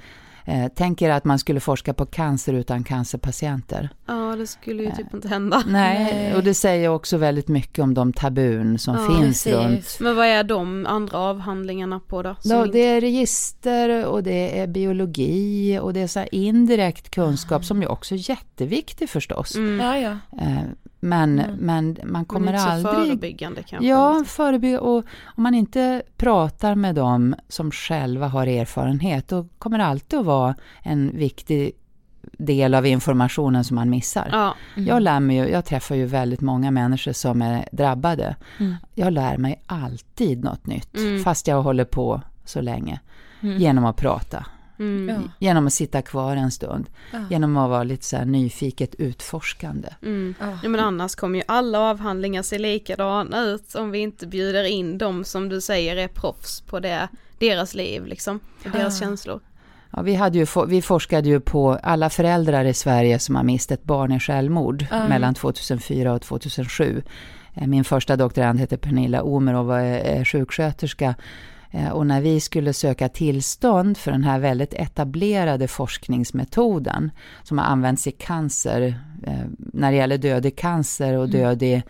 Eh, tänker att man skulle forska på cancer utan cancerpatienter. Ja, det skulle ju typ inte hända. Nej, Nej. och det säger också väldigt mycket om de tabun som Ja, finns precis. runt. Men vad är de andra avhandlingarna på då? Ja, inte- det är register och det är biologi och det är så här indirekt kunskap som ju också är jätteviktig förstås. Mm. Ja, ja. Men, Mm. men man Men kommer inte så aldrig... förebyggande kanske. Ja, förebygga. Och om man inte pratar med dem som själva har erfarenhet, då kommer det alltid att vara en viktig del av informationen som man missar. Ja, Jag lär mig ju, jag träffar ju väldigt många människor som är drabbade. Mm. Jag lär mig alltid något nytt, Mm. fast jag håller på så länge. Mm. Genom att prata, mm. Ja. genom att sitta kvar en stund, Ja. genom att vara lite så här nyfiket utforskande. Mm. Ja. Ja, men annars kommer ju alla avhandlingar se likadana ut om vi inte bjuder in dem som du säger är proffs på det, deras liv liksom, och deras Ja. känslor. Ja, vi, hade ju, vi forskade ju på alla föräldrar i Sverige som har mist ett barn i självmord Ja. mellan 2004 och 2007. Eh, min första doktorand hette Pernilla Omer och var eh, sjuksköterska. Eh, och när vi skulle söka tillstånd för den här väldigt etablerade forskningsmetoden som har använts i cancer, när det gäller dödlig cancer och dödlig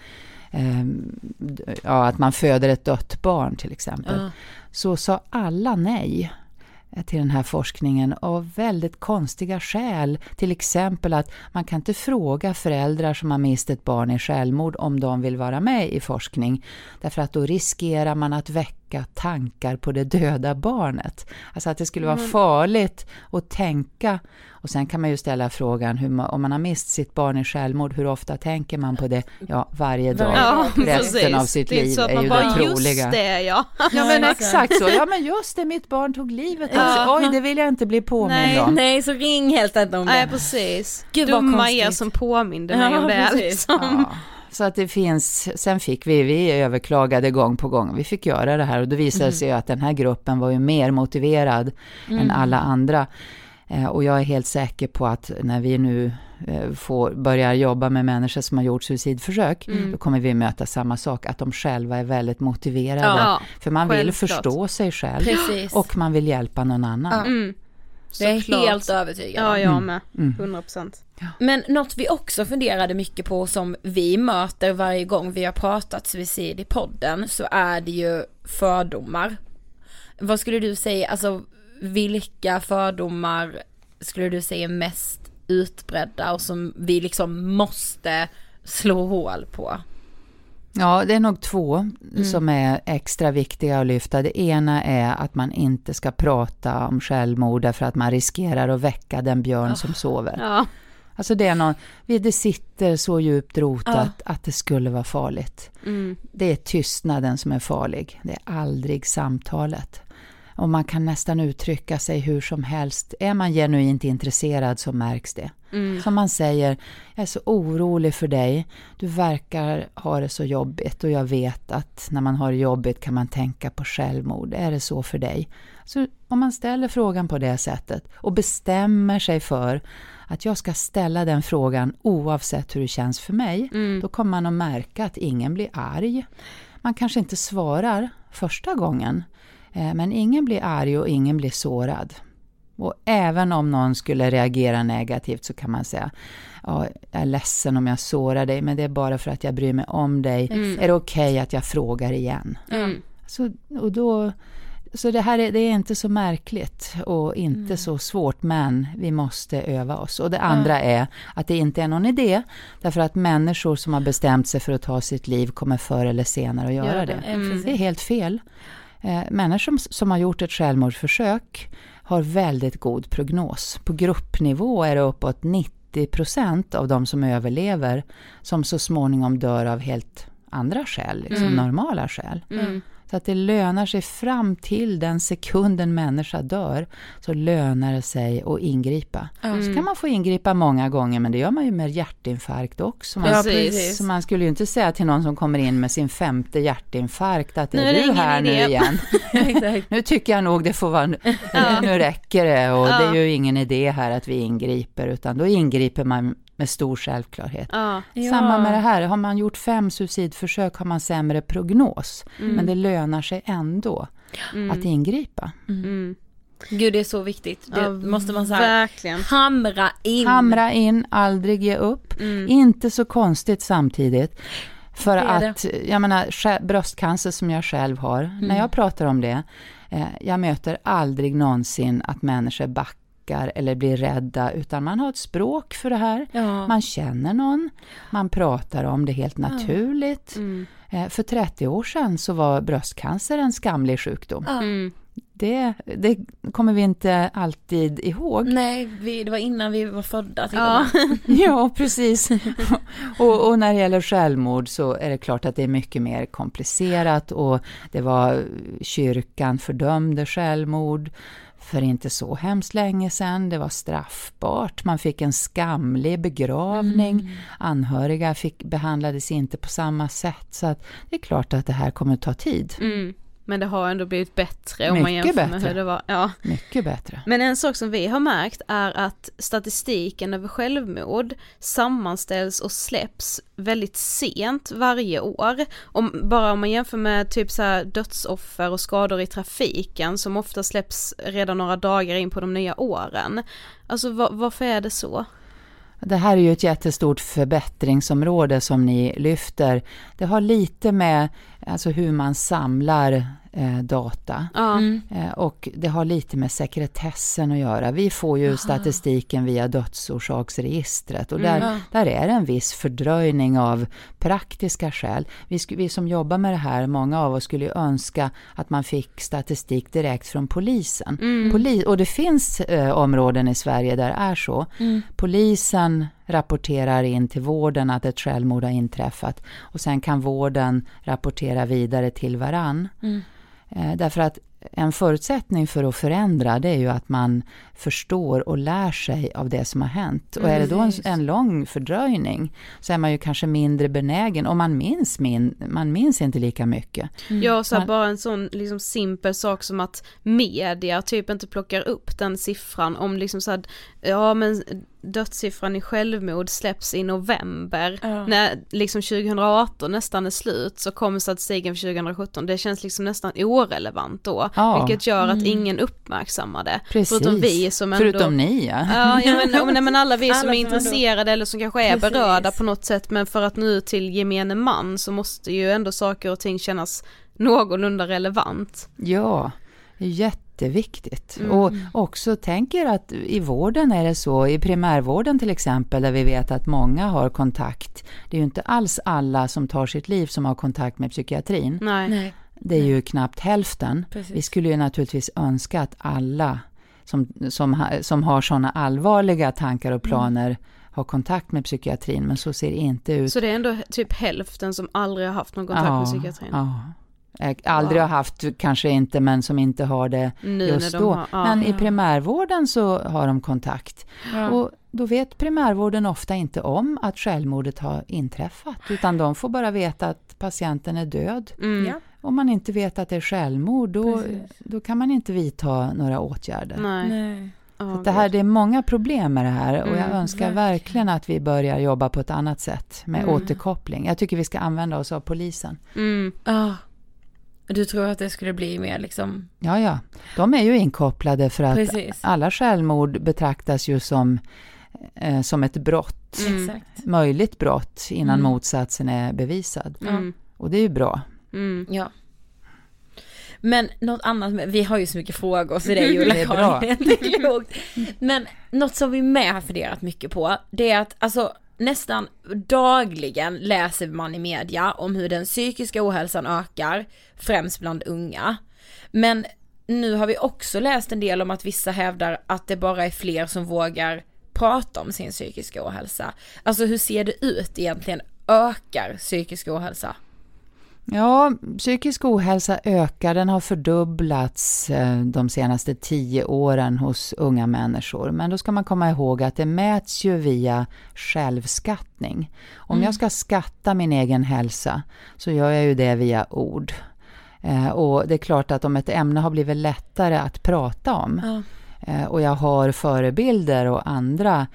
ja, att man föder ett dött barn till exempel, ja. så sa alla nej till den här forskningen av väldigt konstiga skäl. Till exempel att man kan inte fråga föräldrar som har mist ett barn i självmord om de vill vara med i forskning. Därför att då riskerar man att väcka tankar på det döda barnet. Alltså att det skulle vara farligt att tänka och sen kan man ju ställa frågan, hur man, om man har mist sitt barn i självmord, hur ofta tänker man på det? Ja, varje dag. Ja, Resten precis. av sitt liv är, är ju bara, det troliga. Just det, ja. Ja, men <laughs> exakt så. Ja, men just det, mitt barn tog livet ja. Oj, det vill jag inte bli påmind nej, om. Nej, så ring helt enkelt om det. Nej, precis. Gud, Dumma er som påminde mig om det. Liksom. Ja. Så att det finns, sen fick vi, vi överklagade gång på gång, vi fick göra det här och då visade det mm. sig att den här gruppen var ju mer motiverad mm. än alla andra. Eh, och jag är helt säker på att när vi nu eh, får, börjar jobba med människor som har gjort suicidförsök, mm. då kommer vi möta samma sak, att de själva är väldigt motiverade. Ja, för man vill förstå sig själv Precis. och man vill hjälpa någon annan. Ja. Mm. Det är helt övertygad Ja, jag med. 100%. Mm. Ja. Men något vi också funderade mycket på som vi möter varje gång vi har pratat suicid i podden så är det ju fördomar. Vad skulle du säga, alltså vilka fördomar skulle du säga är mest utbredda och som vi liksom måste slå hål på? Ja, det är nog två mm. som är extra viktiga att lyfta. Det ena är att man inte ska prata om självmord därför att man riskerar att väcka den björn oh. som sover. Ja. Alltså det är någon, det sitter så djupt rotat ja. att det skulle vara farligt. Mm. Det är tystnaden som är farlig, det är aldrig samtalet. Och man kan nästan uttrycka sig hur som helst. Är man genuint intresserad så märks det. Mm. Som man säger, jag är så orolig för dig. Du verkar ha det så jobbigt och jag vet att när man har det jobbigt kan man tänka på självmord. Är det så för dig? Så om man ställer frågan på det sättet och bestämmer sig för att jag ska ställa den frågan oavsett hur det känns för mig, mm. då kommer man att märka att ingen blir arg. Man kanske inte svarar första gången, Eh, men ingen blir arg och ingen blir sårad. Och även om någon skulle reagera negativt så kan man säga ja, jag är ledsen om jag sårar dig men det är bara för att jag bryr mig om dig. Mm. Är det okej okay att jag frågar igen? Mm. Så, och då, så det här är, det är inte så märkligt och inte mm. så svårt men vi måste öva oss. Och det andra är att det inte är någon idé därför att människor som har bestämt sig för att ta sitt liv kommer förr eller senare att göra det. Det är helt fel. Eh, människor som, som har gjort ett självmordsförsök har väldigt god prognos. På gruppnivå är det uppåt 90 procent av de som överlever som så småningom dör av helt andra skäl, liksom mm. normala skäl. Så att det lönar sig fram till den sekunden människa dör, så lönar det sig att ingripa. Mm. Så kan man få ingripa många gånger, men det gör man ju med hjärtinfarkt också. Man, ja, precis. Så man skulle ju inte säga till någon som kommer in med sin femte hjärtinfarkt att är du här nu igen? <laughs> nu tycker jag nog det får vara, ja. nu räcker det och ja. det är ju ingen idé här att vi ingriper, utan då ingriper man med stor självklarhet. Ja. Samma med det här, har man gjort fem suicidförsök har man sämre prognos, mm. men det lönar sig ändå mm. att ingripa. Mm. mm. Gud, det är så viktigt. Det ja, måste man säga. Hamra in. Hamra in, aldrig ge upp. Mm. Inte så konstigt samtidigt. För att, jag menar, bröstcancer som jag själv har, när mm. jag pratar om det, eh, jag möter aldrig någonsin att människor backar backar eller blir rädda, utan man har ett språk för det här. Ja. Man känner någon, man pratar om det helt naturligt. Ja. Mm. Eh, för 30 år sedan så var bröstcancer en skamlig sjukdom. Mm. Det, det, kommer vi inte alltid ihåg. Nej, vi, det var innan vi var födda. Ja, <laughs> ja precis. och, och, när det gäller självmord så är det klart att det är mycket mer komplicerat och det var kyrkan fördömde självmord för inte så hemskt länge sedan. Det var straffbart. Man fick en skamlig begravning. Mm. Anhöriga fick, behandlades inte på samma sätt. Så att det är klart att det här kommer att ta tid. Mm. Men det har ändå blivit bättre om man Mycket jämför med bättre. hur det var. Ja. Mycket bättre. Men en sak som vi har märkt är att statistiken över självmord sammanställs och släpps väldigt sent varje år. Om, bara om man jämför med typ så här dödsoffer och skador i trafiken som ofta släpps redan några dagar in på de nya åren. Alltså va, varför är det så? Det här är ju ett jättestort förbättringsområde som ni lyfter. Det har lite med alltså hur man samlar eh, data. Ja. Eh, och det har lite med sekretessen att göra. Vi får ju statistiken via dödsorsaksregistret och där, Mm. där är det en viss fördröjning av praktiska skäl. Vi, vi som jobbar med det här, många av oss skulle ju önska att man fick statistik direkt från polisen. Poli- och det finns eh, områden i Sverige där det är så. Polisen rapporterar in till vården att ett självmord har inträffat och sen kan vården rapportera vidare till varann. Eh, Därför att en förutsättning för att förändra det är ju att man förstår och lär sig av det som har hänt. Och är det då en, en lång fördröjning så är man ju kanske mindre benägen och man minns, min, man minns inte lika mycket. Ja, så här, Man- bara en sån liksom simpel sak som att media typ inte plockar upp den siffran om liksom så här, ja men dödssiffran i självmord släpps i november, när liksom 2018 nästan är slut så kommer statistiken för 2017, det känns liksom nästan orelevant då, Ja. vilket gör att ingen uppmärksammar det. Precis. Förutom vi som ändå... Förutom ni ja. Ja, ja men, <laughs> ja, men, alla vi som Alla är som ändå- intresserade eller som kanske är Precis. berörda på något sätt men för att nå ut till gemene man så måste ju ändå saker och ting kännas någorlunda relevant. Ja, är jätteviktigt. Mm. Och också tänker att i vården är det så, i primärvården till exempel, där vi vet att många har kontakt. Det är ju inte alls alla som tar sitt liv som har kontakt med psykiatrin. Nej. Nej. Det är ju knappt hälften. Precis. Vi skulle ju naturligtvis önska att alla som, som, som har sådana allvarliga tankar och planer har kontakt med psykiatrin, men så ser det inte ut. Så det är ändå typ hälften som aldrig har haft någon kontakt med psykiatrin. Ja. Jag aldrig har haft, kanske inte, men som inte har det Nu just då. har- ja. Men i primärvården så har de kontakt. Och då vet primärvården ofta inte om att självmordet har inträffat, utan de får bara veta att patienten är död. Mm. Ja. Om man inte vet att det är självmord, då, Precis. då kan man inte vidta några åtgärder. Nej. Nej. Ja, Det, här, det är många problem med det här och jag Mm, önskar verkligen att vi börjar jobba på ett annat sätt med återkoppling. Jag tycker vi ska använda oss av polisen. Mm. Ja. Du tror att det skulle bli mer liksom... Ja, ja. De är ju inkopplade för att Precis. alla självmord betraktas ju som, eh, som ett brott. Exakt. Möjligt brott innan Mm. motsatsen är bevisad. Mm. Och det är ju bra. Mm. Ja. Men något annat, vi har ju så mycket frågor så det är ju <laughs> Det är bra. <laughs> det är klokt. Men något som vi med har funderat mycket på, det är att alltså nästan dagligen läser man i media om hur den psykiska ohälsan ökar, främst bland unga. Men nu har vi också läst en del om att vissa hävdar att det bara är fler som vågar prata om sin psykiska ohälsa. Alltså hur ser det ut egentligen? Ökar psykisk ohälsa? Ja, psykisk ohälsa ökar. Den har fördubblats eh, de senaste tio åren hos unga människor. Men då ska man komma ihåg att det mäts ju via självskattning. Om jag ska skatta min egen hälsa så gör jag ju det via ord. Eh, Och det är klart att om ett ämne har blivit lättare att prata om eh, och jag har förebilder och andra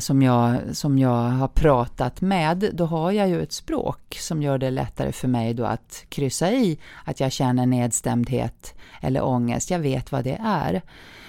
som, jag, som jag har pratat med, då har jag ju ett språk som gör det lättare för mig då att kryssa i att jag känner nedstämdhet eller ångest. Jag vet vad det är.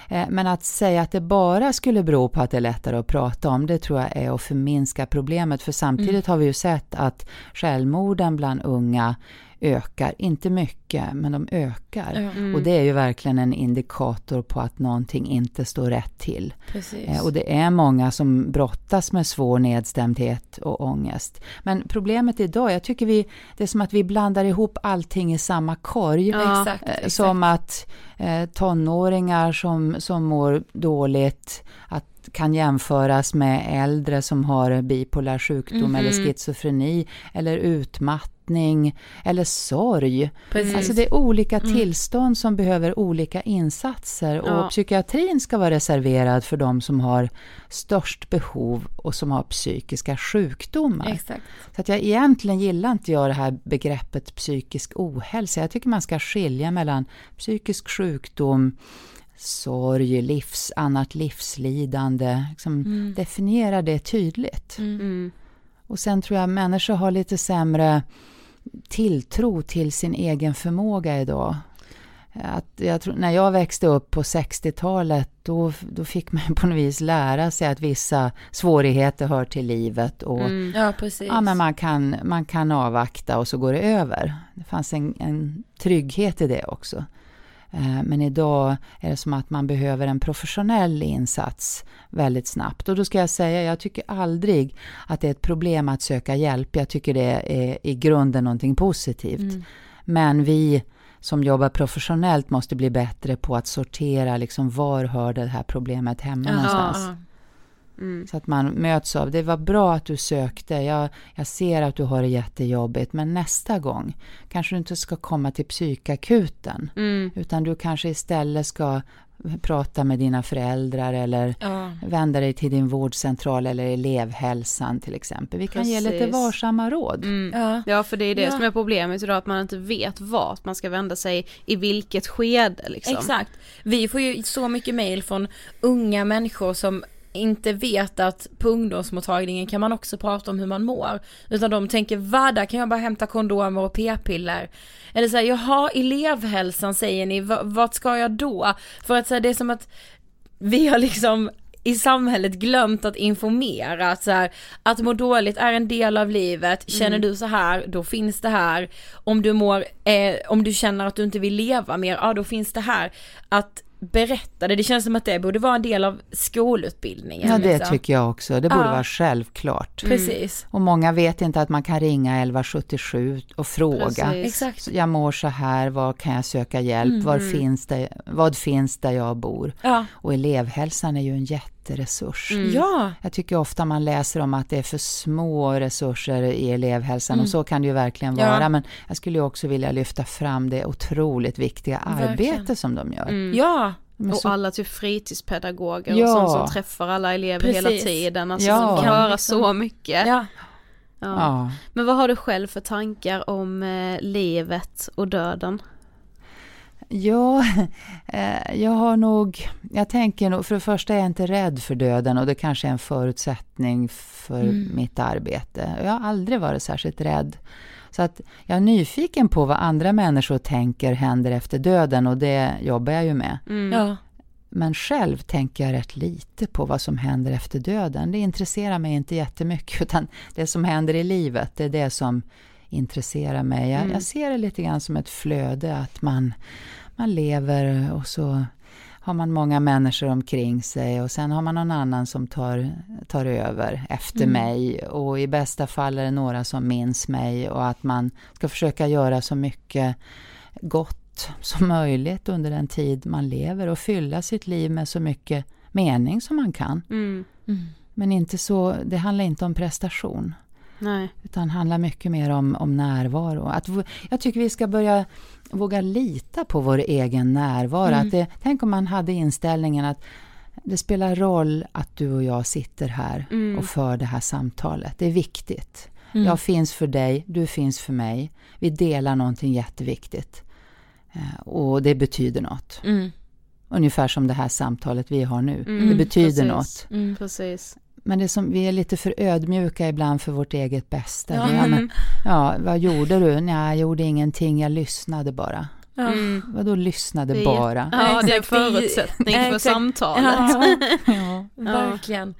Eh, Men att säga att det bara skulle bero på att det är lättare att prata om, det tror jag är att förminska problemet. För samtidigt har vi ju sett att självmorden bland unga ökar, inte mycket, men de ökar. Och det är ju verkligen en indikator på att någonting inte står rätt till. Precis. Eh, Och det är många som brottas med svår nedstämdhet och ångest. Men problemet idag, jag tycker vi, det är som att vi blandar ihop allting i samma korg. Exakt, Eh, exakt. Som att eh, tonåringar som, som mår dåligt att, kan jämföras med äldre som har bipolär sjukdom eller schizofreni eller utmattade utmattning eller sorg. Precis. Alltså det är olika tillstånd som behöver olika insatser och Ja. psykiatrin ska vara reserverad för de som har störst behov och som har psykiska sjukdomar. Exakt. Så att jag egentligen gillar inte jag det här begreppet psykisk ohälsa. Jag tycker man ska skilja mellan psykisk sjukdom, sorg, livs, annat livslidande. Liksom Definiera det tydligt. Mm. Och sen tror jag människor har lite sämre tilltro till sin egen förmåga idag. Att jag tror, när jag växte upp på 60-talet då, då fick man <laughs> på något vis lära sig att vissa svårigheter hör till livet och Mm. Ja, precis. Ja, men man kan, man kan avvakta och så går det över. Det fanns en, en trygghet i det också. Eh, Men idag är det som att man behöver en professionell insats väldigt snabbt. Och då ska jag säga, jag tycker aldrig att det är ett problem att söka hjälp. Jag tycker det är i grunden någonting positivt. Men vi som jobbar professionellt måste bli bättre på att sortera liksom var hör det här problemet hemma någonstans. Ja, Mm. Så att man möts av, det var bra att du sökte, jag, jag ser att du har det jättejobbigt, men nästa gång kanske du inte ska komma till psykakuten, Mm. utan du kanske istället ska prata med dina föräldrar eller ja. vända dig till din vårdcentral eller elevhälsan till exempel. Vi kan ge lite Precis. varsamma råd. Mm. ja. Ja, för det är det Ja. som är problemet idag, att man inte vet vart man ska vända sig, i vilket skede liksom. Exakt. Vi får ju så mycket mail från unga människor som inte vet att på ungdomsmottagningen kan man också prata om hur man mår. Utan de tänker, va där kan jag bara hämta kondomer och p-piller. Eller så här, jaha elevhälsan säger ni, v- vart ska jag då? För att här, det är som att vi har liksom i samhället glömt att informera att så här, att må dåligt är en del av livet, känner du så här, då finns det här, om du mår, eh, om du känner att du inte vill leva mer, ja då finns det här, att berätta det, känns som att det borde vara en del av skolutbildningen. Ja, det liksom. tycker jag också. Det borde Ja. vara självklart. Precis. Och många vet inte att man kan ringa 1177 och fråga. Exakt. Jag mår så här, var kan jag söka hjälp? Var finns det, vad finns där jag bor? Ja. Och elevhälsan är ju en jätteresurs. Ja. Jag tycker ofta man läser om att det är för små resurser i elevhälsan och så kan det ju verkligen Ja. vara. Men jag skulle också vilja lyfta fram det otroligt viktiga Verkligen. arbete som de gör. Ja. De är Och så- alla typ fritidspedagoger Ja. och sånt som träffar alla elever hela Precis. tiden, alltså Ja. som kan göra liksom- så mycket. Ja. Ja. ja. Men vad har du själv för tankar om eh, livet och döden? Ja, <laughs> eh, jag har nog, jag tänker nog, för det första är jag inte rädd för döden och det kanske är en förutsättning för mitt arbete. Jag har aldrig varit särskilt rädd. Så att jag är nyfiken på vad andra människor tänker händer efter döden och det jobbar jag ju med. Ja. Men själv tänker jag rätt lite på vad som händer efter döden. Det intresserar mig inte jättemycket <laughs> utan det som händer i livet, det är det som intresserar mig. Jag, jag ser det lite grann som ett flöde, att man, man lever och så har man många människor omkring sig och sen har man någon annan som tar, tar över efter mig och i bästa fall är det några som minns mig och att man ska försöka göra så mycket gott som möjligt under den tid man lever och fylla sitt liv med så mycket mening som man kan. Mm. Men inte så, det handlar inte om prestation. Nej. Utan handlar mycket mer om, om närvaro. Att, jag tycker vi ska börja våga lita på vår egen närvaro. Att det, tänk om man hade inställningen att det spelar roll att du och jag sitter här och för det här samtalet. Det är viktigt. Jag finns för dig, du finns för mig. Vi delar någonting jätteviktigt. Eh, Och det betyder något. Mm. Ungefär som det här samtalet vi har nu. Mm, det betyder precis. något. Mm. Precis. Men det är som, vi är lite för ödmjuka ibland för vårt eget bästa. Ja. Ja, men, <laughs> ja, vad gjorde du? Nej, jag gjorde ingenting, jag lyssnade bara. Ja. Mm. Vadå lyssnade Det bara? Ja, det är en förutsättning för exakt. samtalet. <laughs> Ja. Verkligen.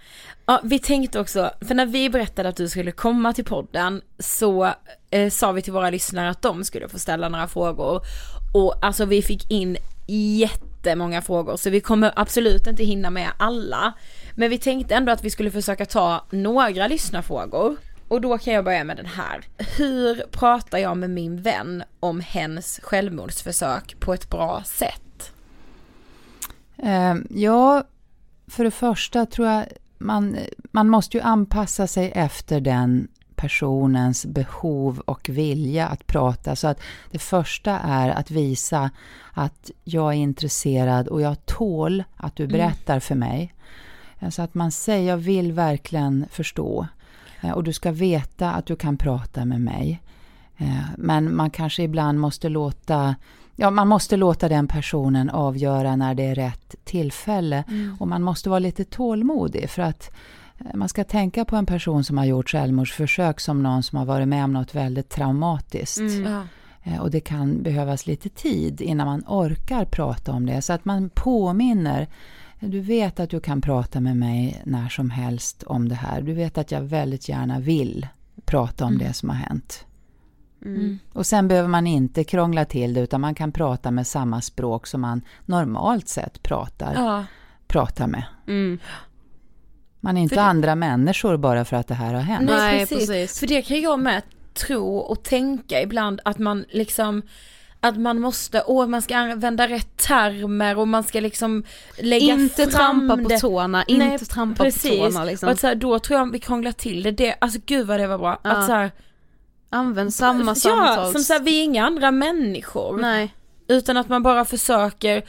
Ja, vi tänkte också, för när vi berättade att du skulle komma till podden så eh, sa vi till våra lyssnare att de skulle få ställa några frågor. Och alltså vi fick in jättemånga frågor så vi kommer absolut inte hinna med alla. Men vi tänkte ändå att vi skulle försöka ta några lyssnarfrågor. Och då kan jag börja med den här. Hur pratar jag med min vän om hens självmordsförsök på ett bra sätt? Eh, ja, för det första tror jag man, man måste ju anpassa sig efter den personens behov och vilja att prata. Så att det första är att visa att jag är intresserad och jag tål att du berättar för mig. Så att man säger, jag vill verkligen förstå. Eh, Och du ska veta att du kan prata med mig. Eh, Men man kanske ibland måste låta Ja, man måste låta den personen avgöra när det är rätt tillfälle. Och man måste vara lite tålmodig för att eh, man ska tänka på en person som har gjort självmordsförsök som någon som har varit med om något väldigt traumatiskt. Ja. Eh, Och det kan behövas lite tid innan man orkar prata om det. Så att man påminner. Du vet att du kan prata med mig när som helst om det här. Du vet att jag väldigt gärna vill prata om det som har hänt. Och sen behöver man inte krångla till det utan man kan prata med samma språk som man normalt sett pratar, Ja. pratar med. Mm. Man är inte För det- andra människor bara för att det här har hänt. Nej, Nej, precis. precis. För det kan jag med tro och tänka ibland att man liksom att man måste, åh man ska använda rätt termer och man ska liksom lägga Inte fram trampa på det. tårna, inte Nej, trampa precis. på tårna liksom. Och så här, då tror jag vi krånglar till det. det, alltså gud vad det var bra. Ja. Att så här, Använd samma ja, samtals... som så här, vi är inga andra människor. Nej. Utan att man bara försöker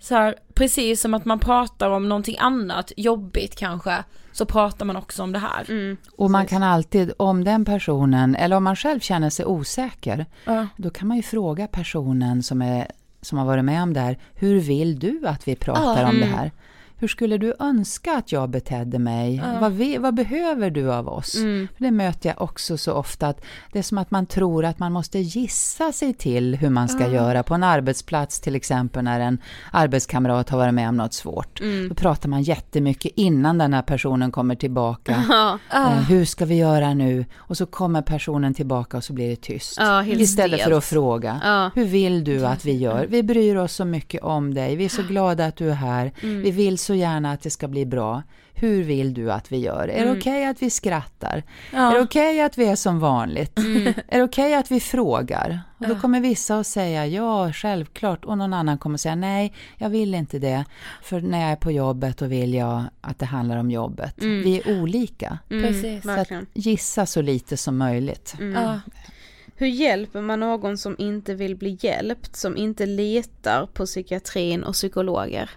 så här, precis som att man pratar om någonting annat, jobbigt kanske, så pratar man också om det här. Mm. Och man kan alltid, om den personen, eller om man själv känner sig osäker, Ja. då kan man ju fråga personen som, är, som har varit med om det här, hur vill du att vi pratar Ja, om det mm. här? Hur skulle du önska att jag betedde mig? Vad, vi, vad behöver du av oss? Mm. För det möter jag också så ofta, att det är som att man tror att man måste gissa sig till hur man ska göra på en arbetsplats, till exempel när en arbetskamrat har varit med om något svårt. Mm. Då pratar man jättemycket innan den här personen kommer tillbaka. Ja. Eh, hur ska vi göra nu? Och så kommer personen tillbaka och så blir det tyst. Ja, Istället för stelt. att fråga, Ja. hur vill du att vi gör? Vi bryr oss så mycket om dig, vi är så glada att du är här, Mm. vi vill så gärna att det ska bli bra. Hur vill du att vi gör? Är det Mm. okej att vi skrattar? Ja. Är det okej att vi är som vanligt? Mm. Är det okej att vi frågar? Och då kommer vissa att säga ja, självklart. Och någon annan kommer att säga nej, jag vill inte det. För när jag är på jobbet då vill jag att det handlar om jobbet. Vi är olika. Precis. Så att gissa så lite som möjligt. Ja. Hur hjälper man någon som inte vill bli hjälpt, som inte litar på psykiatrin och psykologer?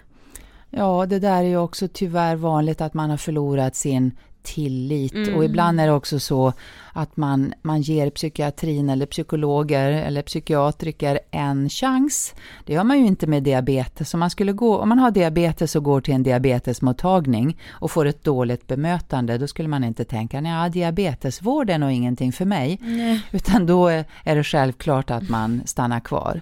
Ja, det där är ju också tyvärr vanligt att man har förlorat sin tillit. Och ibland är det också så att man, man ger psykiatrin eller psykologer eller psykiatriker en chans. Det gör man ju inte med diabetes. Om man, skulle gå, om man har diabetes och går till en diabetesmottagning och får ett dåligt bemötande, då skulle man inte tänka, nej, diabetesvård är nog ingenting för mig. Utan då är är det självklart att man stannar kvar.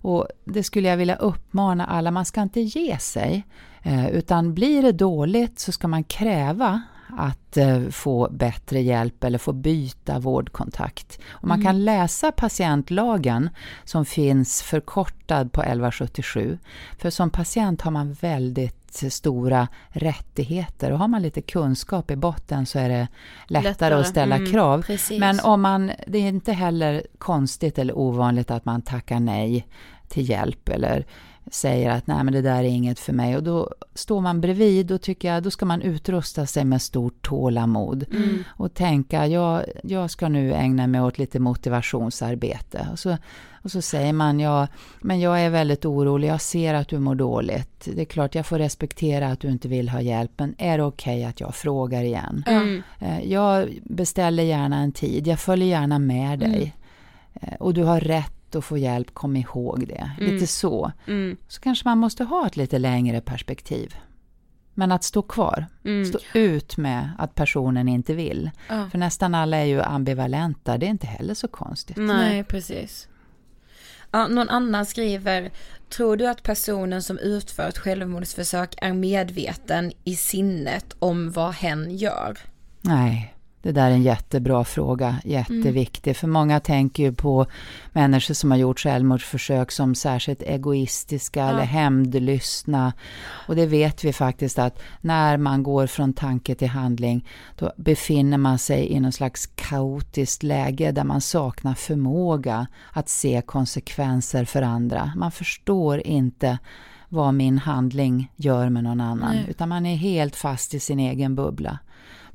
Och det skulle jag vilja uppmana alla, man ska inte ge sig. Eh, utan blir det dåligt så ska man kräva att eh, få bättre hjälp eller få byta vårdkontakt. Och man kan läsa patientlagen som finns förkortad på 1177. För som patient har man väldigt stora rättigheter och har man lite kunskap i botten så är det lättare, Lättare, att ställa mm, krav. precis. Men om man, det är inte heller konstigt eller ovanligt att man tackar nej till hjälp eller säger att nej men det där är inget för mig. Och då står man bredvid då tycker jag då ska man utrusta sig med stort tålamod. Och tänka jag, jag ska nu ägna mig åt lite motivationsarbete. Och så, och så säger man ja men jag är väldigt orolig jag ser att du mår dåligt. Det är klart jag får respektera att du inte vill ha hjälp men är det okej att jag frågar igen? Eh, jag beställer gärna en tid jag följer gärna med dig. Eh, och du har rätt att få hjälp, kom ihåg det. Lite så. Mm. Så kanske man måste ha ett lite längre perspektiv. Men att stå kvar, Mm. stå ut med att personen inte vill. Ja. För nästan alla är ju ambivalenta, det är inte heller så konstigt. Nej, precis. Ja, någon annan skriver, tror du att personen som utför ett självmordsförsök är medveten i sinnet om vad hen gör? Nej, det där är en jättebra fråga, jätteviktig. För många tänker ju på människor som har gjort självmordsförsök som särskilt egoistiska eller hämndlystna. Och det vet vi faktiskt att när man går från tanke till handling, då befinner man sig i någon slags kaotiskt läge där man saknar förmåga att se konsekvenser för andra. Man förstår inte vad min handling gör med någon annan, utan man är helt fast i sin egen bubbla.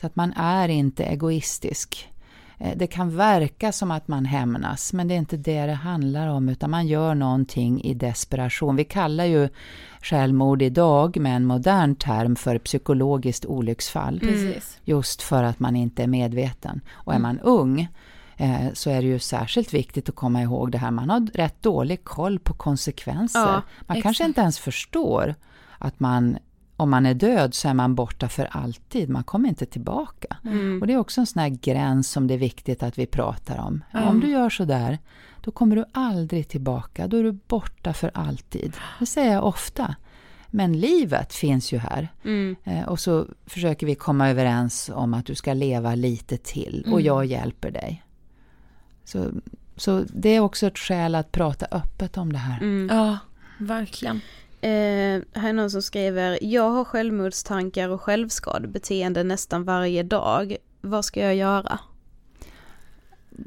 Så att man är inte egoistisk. Eh, det kan verka som att man hämnas, men det är inte det det handlar om, utan man gör någonting i desperation. Vi kallar ju självmord idag med en modern term för psykologiskt olycksfall. Precis. Just för att man inte är medveten. Och är man ung eh, så är det ju särskilt viktigt att komma ihåg det här. Man har rätt dålig koll på konsekvenser. Ja, man kanske exakt. inte ens förstår att man om man är död så är man borta för alltid, man kommer inte tillbaka. Mm. Och det är också en sån här gräns som det är viktigt att vi pratar om. Ja. Om du gör så där, då kommer du aldrig tillbaka, då är du borta för alltid. Det säger jag ofta. Men livet finns ju här. Mm. Eh, och så försöker vi komma överens om att du ska leva lite till och Mm. jag hjälper dig. Så, så det är också ett skäl att prata öppet om det här. Mm. Ja, verkligen. Eh, här är någon som skriver, jag har självmordstankar och självskadebeteende nästan varje dag. Vad ska jag göra?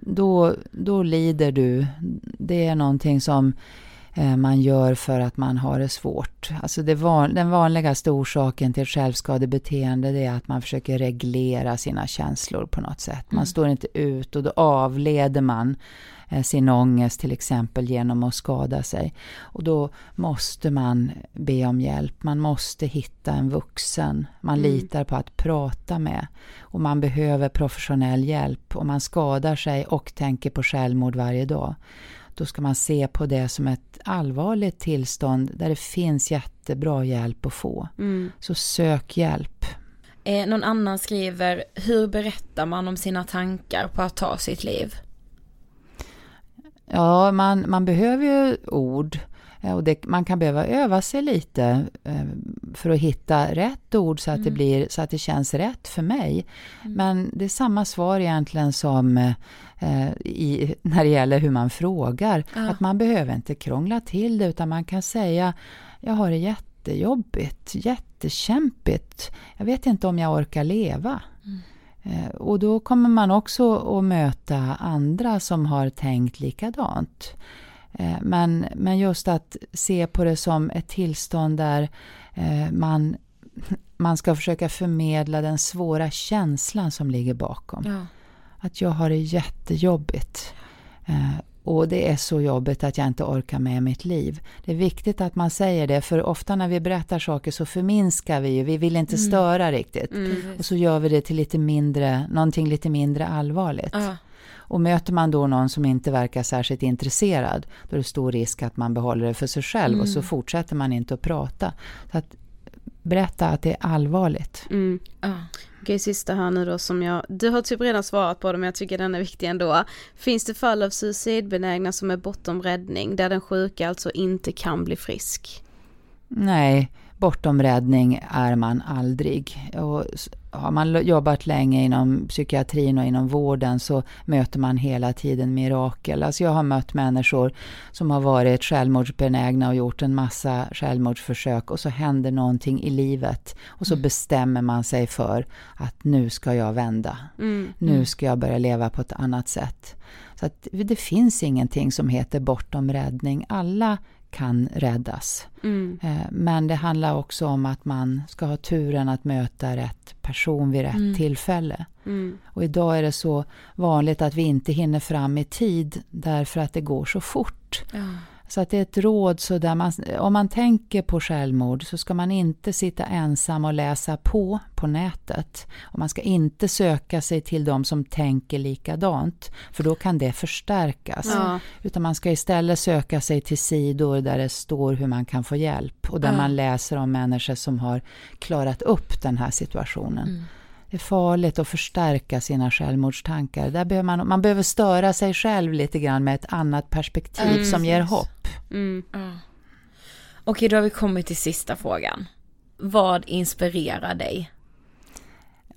Då, då lider du. Det är någonting som eh, man gör för att man har det svårt. Alltså det van, den vanligaste orsaken till självskadebeteende det är att man försöker reglera sina känslor på något sätt. Man Mm. står inte ut och då avleder man sin ångest till exempel genom att skada sig. Och då måste man be om hjälp. Man måste hitta en vuxen man Mm. litar på att prata med. Och man behöver professionell hjälp. Om man skadar sig och tänker på självmord varje dag då ska man se på det som ett allvarligt tillstånd där det finns jättebra hjälp att få. Mm. Så sök hjälp. Eh, någon annan skriver, hur berättar man om sina tankar på att ta sitt liv? Ja, man, man behöver ju ord. eh, Och det, man kan behöva öva sig lite eh, för att hitta rätt ord så att, det, blir, så att det känns rätt för mig. Men det är samma svar egentligen som eh, i, när det gäller hur man frågar. Ja. Att man behöver inte krångla till det utan man kan säga jag har det jättejobbigt, jättekämpigt. Jag vet inte om jag orkar leva. Eh, Och då kommer man också att möta andra som har tänkt likadant. Eh, Men, men just att se på det som ett tillstånd där eh, man, man ska försöka förmedla den svåra känslan som ligger bakom. Ja. Att jag har det jättejobbigt. Och det är så jobbigt att jag inte orkar med mitt liv. Det är viktigt att man säger det, för ofta när vi berättar saker så förminskar vi ju. Vi vill inte störa riktigt. Och så gör vi det till lite mindre, någonting lite mindre allvarligt. Ja. Och möter man då någon som inte verkar särskilt intresserad, då är det stor risk att man behåller det för sig själv och så fortsätter man inte att prata. Så att berätta att det är allvarligt. Mm. Ja. Okej, sista här nu då som jag, du har typ redan svarat på det men jag tycker den är viktig ändå. Finns det fall av suicidbenägna som är bortom räddning, där den sjuka alltså inte kan bli frisk? Nej, bortom räddning är man aldrig. Och har man jobbat länge inom psykiatrin och inom vården så möter man hela tiden mirakel. Alltså jag har mött människor som har varit självmordsbenägna och gjort en massa självmordsförsök och så händer någonting i livet och så bestämmer man sig för att nu ska jag vända. Nu ska jag börja leva på ett annat sätt. Så att det finns ingenting som heter bortom räddning. Alla kan räddas. Eh, Men det handlar också om att man ska ha turen att möta rätt person vid rätt tillfälle. Och idag är det så vanligt att vi inte hinner fram i tid därför att det går så fort. Så att det är ett råd så där man, om man tänker på självmord så ska man inte sitta ensam och läsa på på nätet. Och man ska inte söka sig till de som tänker likadant, för då kan det förstärkas. Ja. Utan man ska istället söka sig till sidor där det står hur man kan få hjälp och där Ja. man läser om människor som har klarat upp den här situationen. Det är farligt att förstärka sina självmordstankar. Där behöver man, man behöver störa sig själv lite grann med ett annat perspektiv som ger hopp. Mm. Ja. Okej, då har vi kommit till sista frågan. Vad inspirerar dig?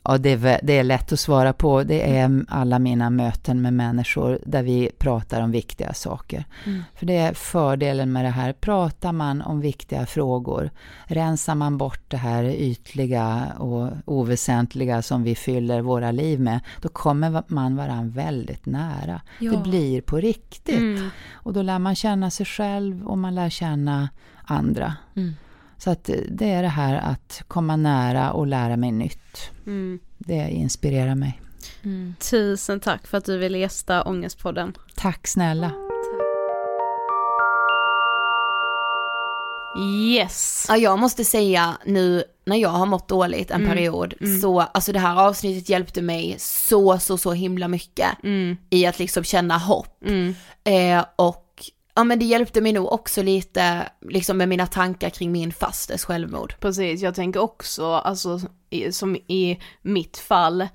Ja, det är, det är lätt att svara på. Det är alla mina möten med människor där vi pratar om viktiga saker. För det är fördelen med det här. Pratar man om viktiga frågor, rensar man bort det här ytliga och oväsentliga som vi fyller våra liv med, då kommer man varann väldigt nära. Ja. Det blir på riktigt. Mm. Och då lär man känna sig själv och man lär känna andra. Mm. Så att eh, det är det här att komma nära och lära mig nytt. Mm. Det inspirerar mig. Tusen tack för att du ville gästa Ångestpodden. Tack snälla. Yes. Ja, jag måste säga nu när jag har mått dåligt en Mm. period, Mm. så alltså det här avsnittet hjälpte mig så, så, så himla mycket Mm. i att liksom känna hopp. Mm. Eh, och ja men det hjälpte mig nog också lite liksom med mina tankar kring min fastes självmord. Precis, jag tänker också, alltså i, som i mitt fall,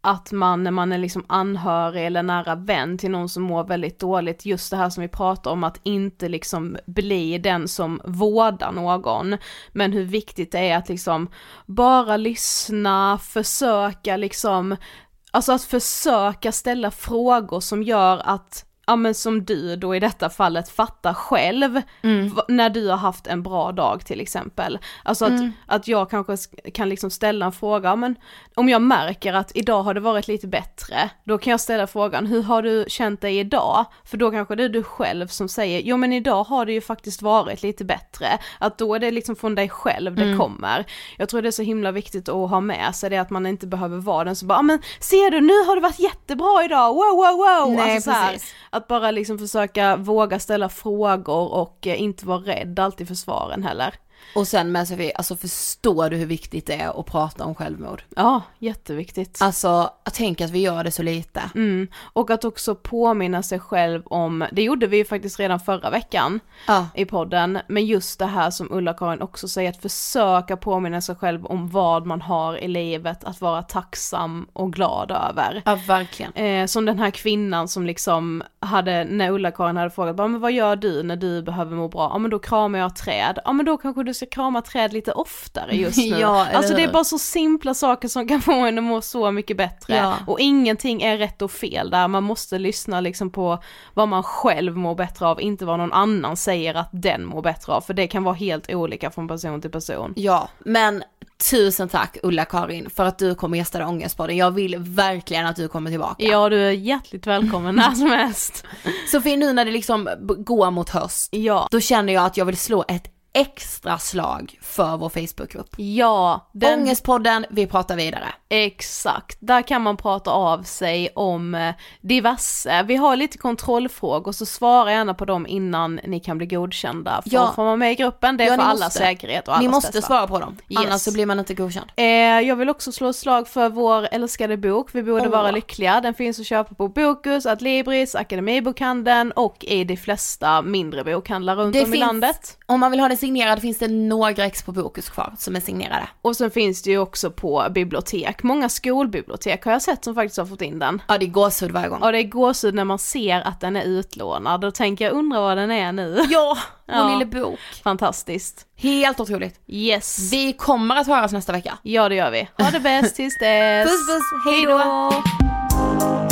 att man när man är liksom anhörig eller nära vän till någon som mår väldigt dåligt, just det här som vi pratar om att inte liksom bli den som vårdar någon, men hur viktigt det är att liksom bara lyssna, försöka liksom, alltså att försöka ställa frågor som gör att Ja men som du då i detta fallet fattar själv v- när du har haft en bra dag till exempel. Alltså att, Mm. att jag kanske sk- kan liksom ställa en fråga, men om jag märker att idag har det varit lite bättre, då kan jag ställa frågan, hur har du känt dig idag? För då kanske det är du själv som säger, jo men idag har det ju faktiskt varit lite bättre. Att då är det liksom från dig själv det Mm. kommer. Jag tror det är så himla viktigt att ha med sig det att man inte behöver vara den som bara, "Ja, men ser du nu har det varit jättebra idag, wow wow wow! Nej, alltså så här att bara liksom försöka våga ställa frågor och eh, inte vara rädd alltid för svaren heller. Och sen med Sofie, alltså förstår du hur viktigt det är att prata om självmord? Ja, jätteviktigt. Alltså, tänker att vi gör det så lite. Mm. Och att också påminna sig själv om, det gjorde vi ju faktiskt redan förra veckan Ja. i podden, men just det här som Ulla-Karin också säger, att försöka påminna sig själv om vad man har i livet, att vara tacksam och glad över. Ja, verkligen. Eh, som den här kvinnan som liksom hade, när Ulla-Karin hade frågat, men vad gör du när du behöver må bra? Ja men då kramar jag träd. Ja men då kanske du ska krama träd lite oftare just nu. <laughs> Ja, alltså det är bara så simpla saker som kan <laughs> få en att må så mycket bättre. Ja. Och ingenting är rätt och fel där, man måste lyssna liksom på vad man själv mår bättre av, inte vad någon annan säger att den mår bättre av, för det kan vara helt olika från person till person. Ja, men tusen tack Ulla-Karin för att du kommer gästa Ångestpodden. Jag vill verkligen att du kommer tillbaka. Ja, du är hjärtligt välkommen när som helst. <laughs> Sofie, nu när det liksom går mot höst, Ja. då känner jag att jag vill slå ett extra slag för vår Facebookgrupp. Ja, den... Ångestpodden, vi pratar vidare. Exakt, där kan man prata av sig om eh, diverse, vi har lite kontrollfrågor så svara gärna på dem innan ni kan bli godkända för Ja. att få vara med i gruppen, det är Ja, för allas måste. säkerhet och allas Ni måste bästa. svara på dem, Yes. annars så blir man inte godkänd. Eh, jag vill också slå ett slag för vår älskade bok, Vi borde Åh. vara lyckliga. Den finns att köpa på Bokus, Adlibris, Akademibokhandeln och i de flesta mindre bokhandlar runt Det om i finns- landet. Om man vill ha den signerad finns det några ex på Bokus kvar som är signerade. Och sen finns det ju också på bibliotek, många skolbibliotek har jag sett som faktiskt har fått in den. Ja det är gåshud varje gång. Ja det är gåshud när man ser att den är utlånad, då tänker jag undra vad den är nu. Ja, vår <laughs> Ja. lilla bok. Fantastiskt. Helt otroligt. Yes. Vi kommer att höras nästa vecka. Ja det gör vi. Ha det bäst tills dess. Puss puss, hej då!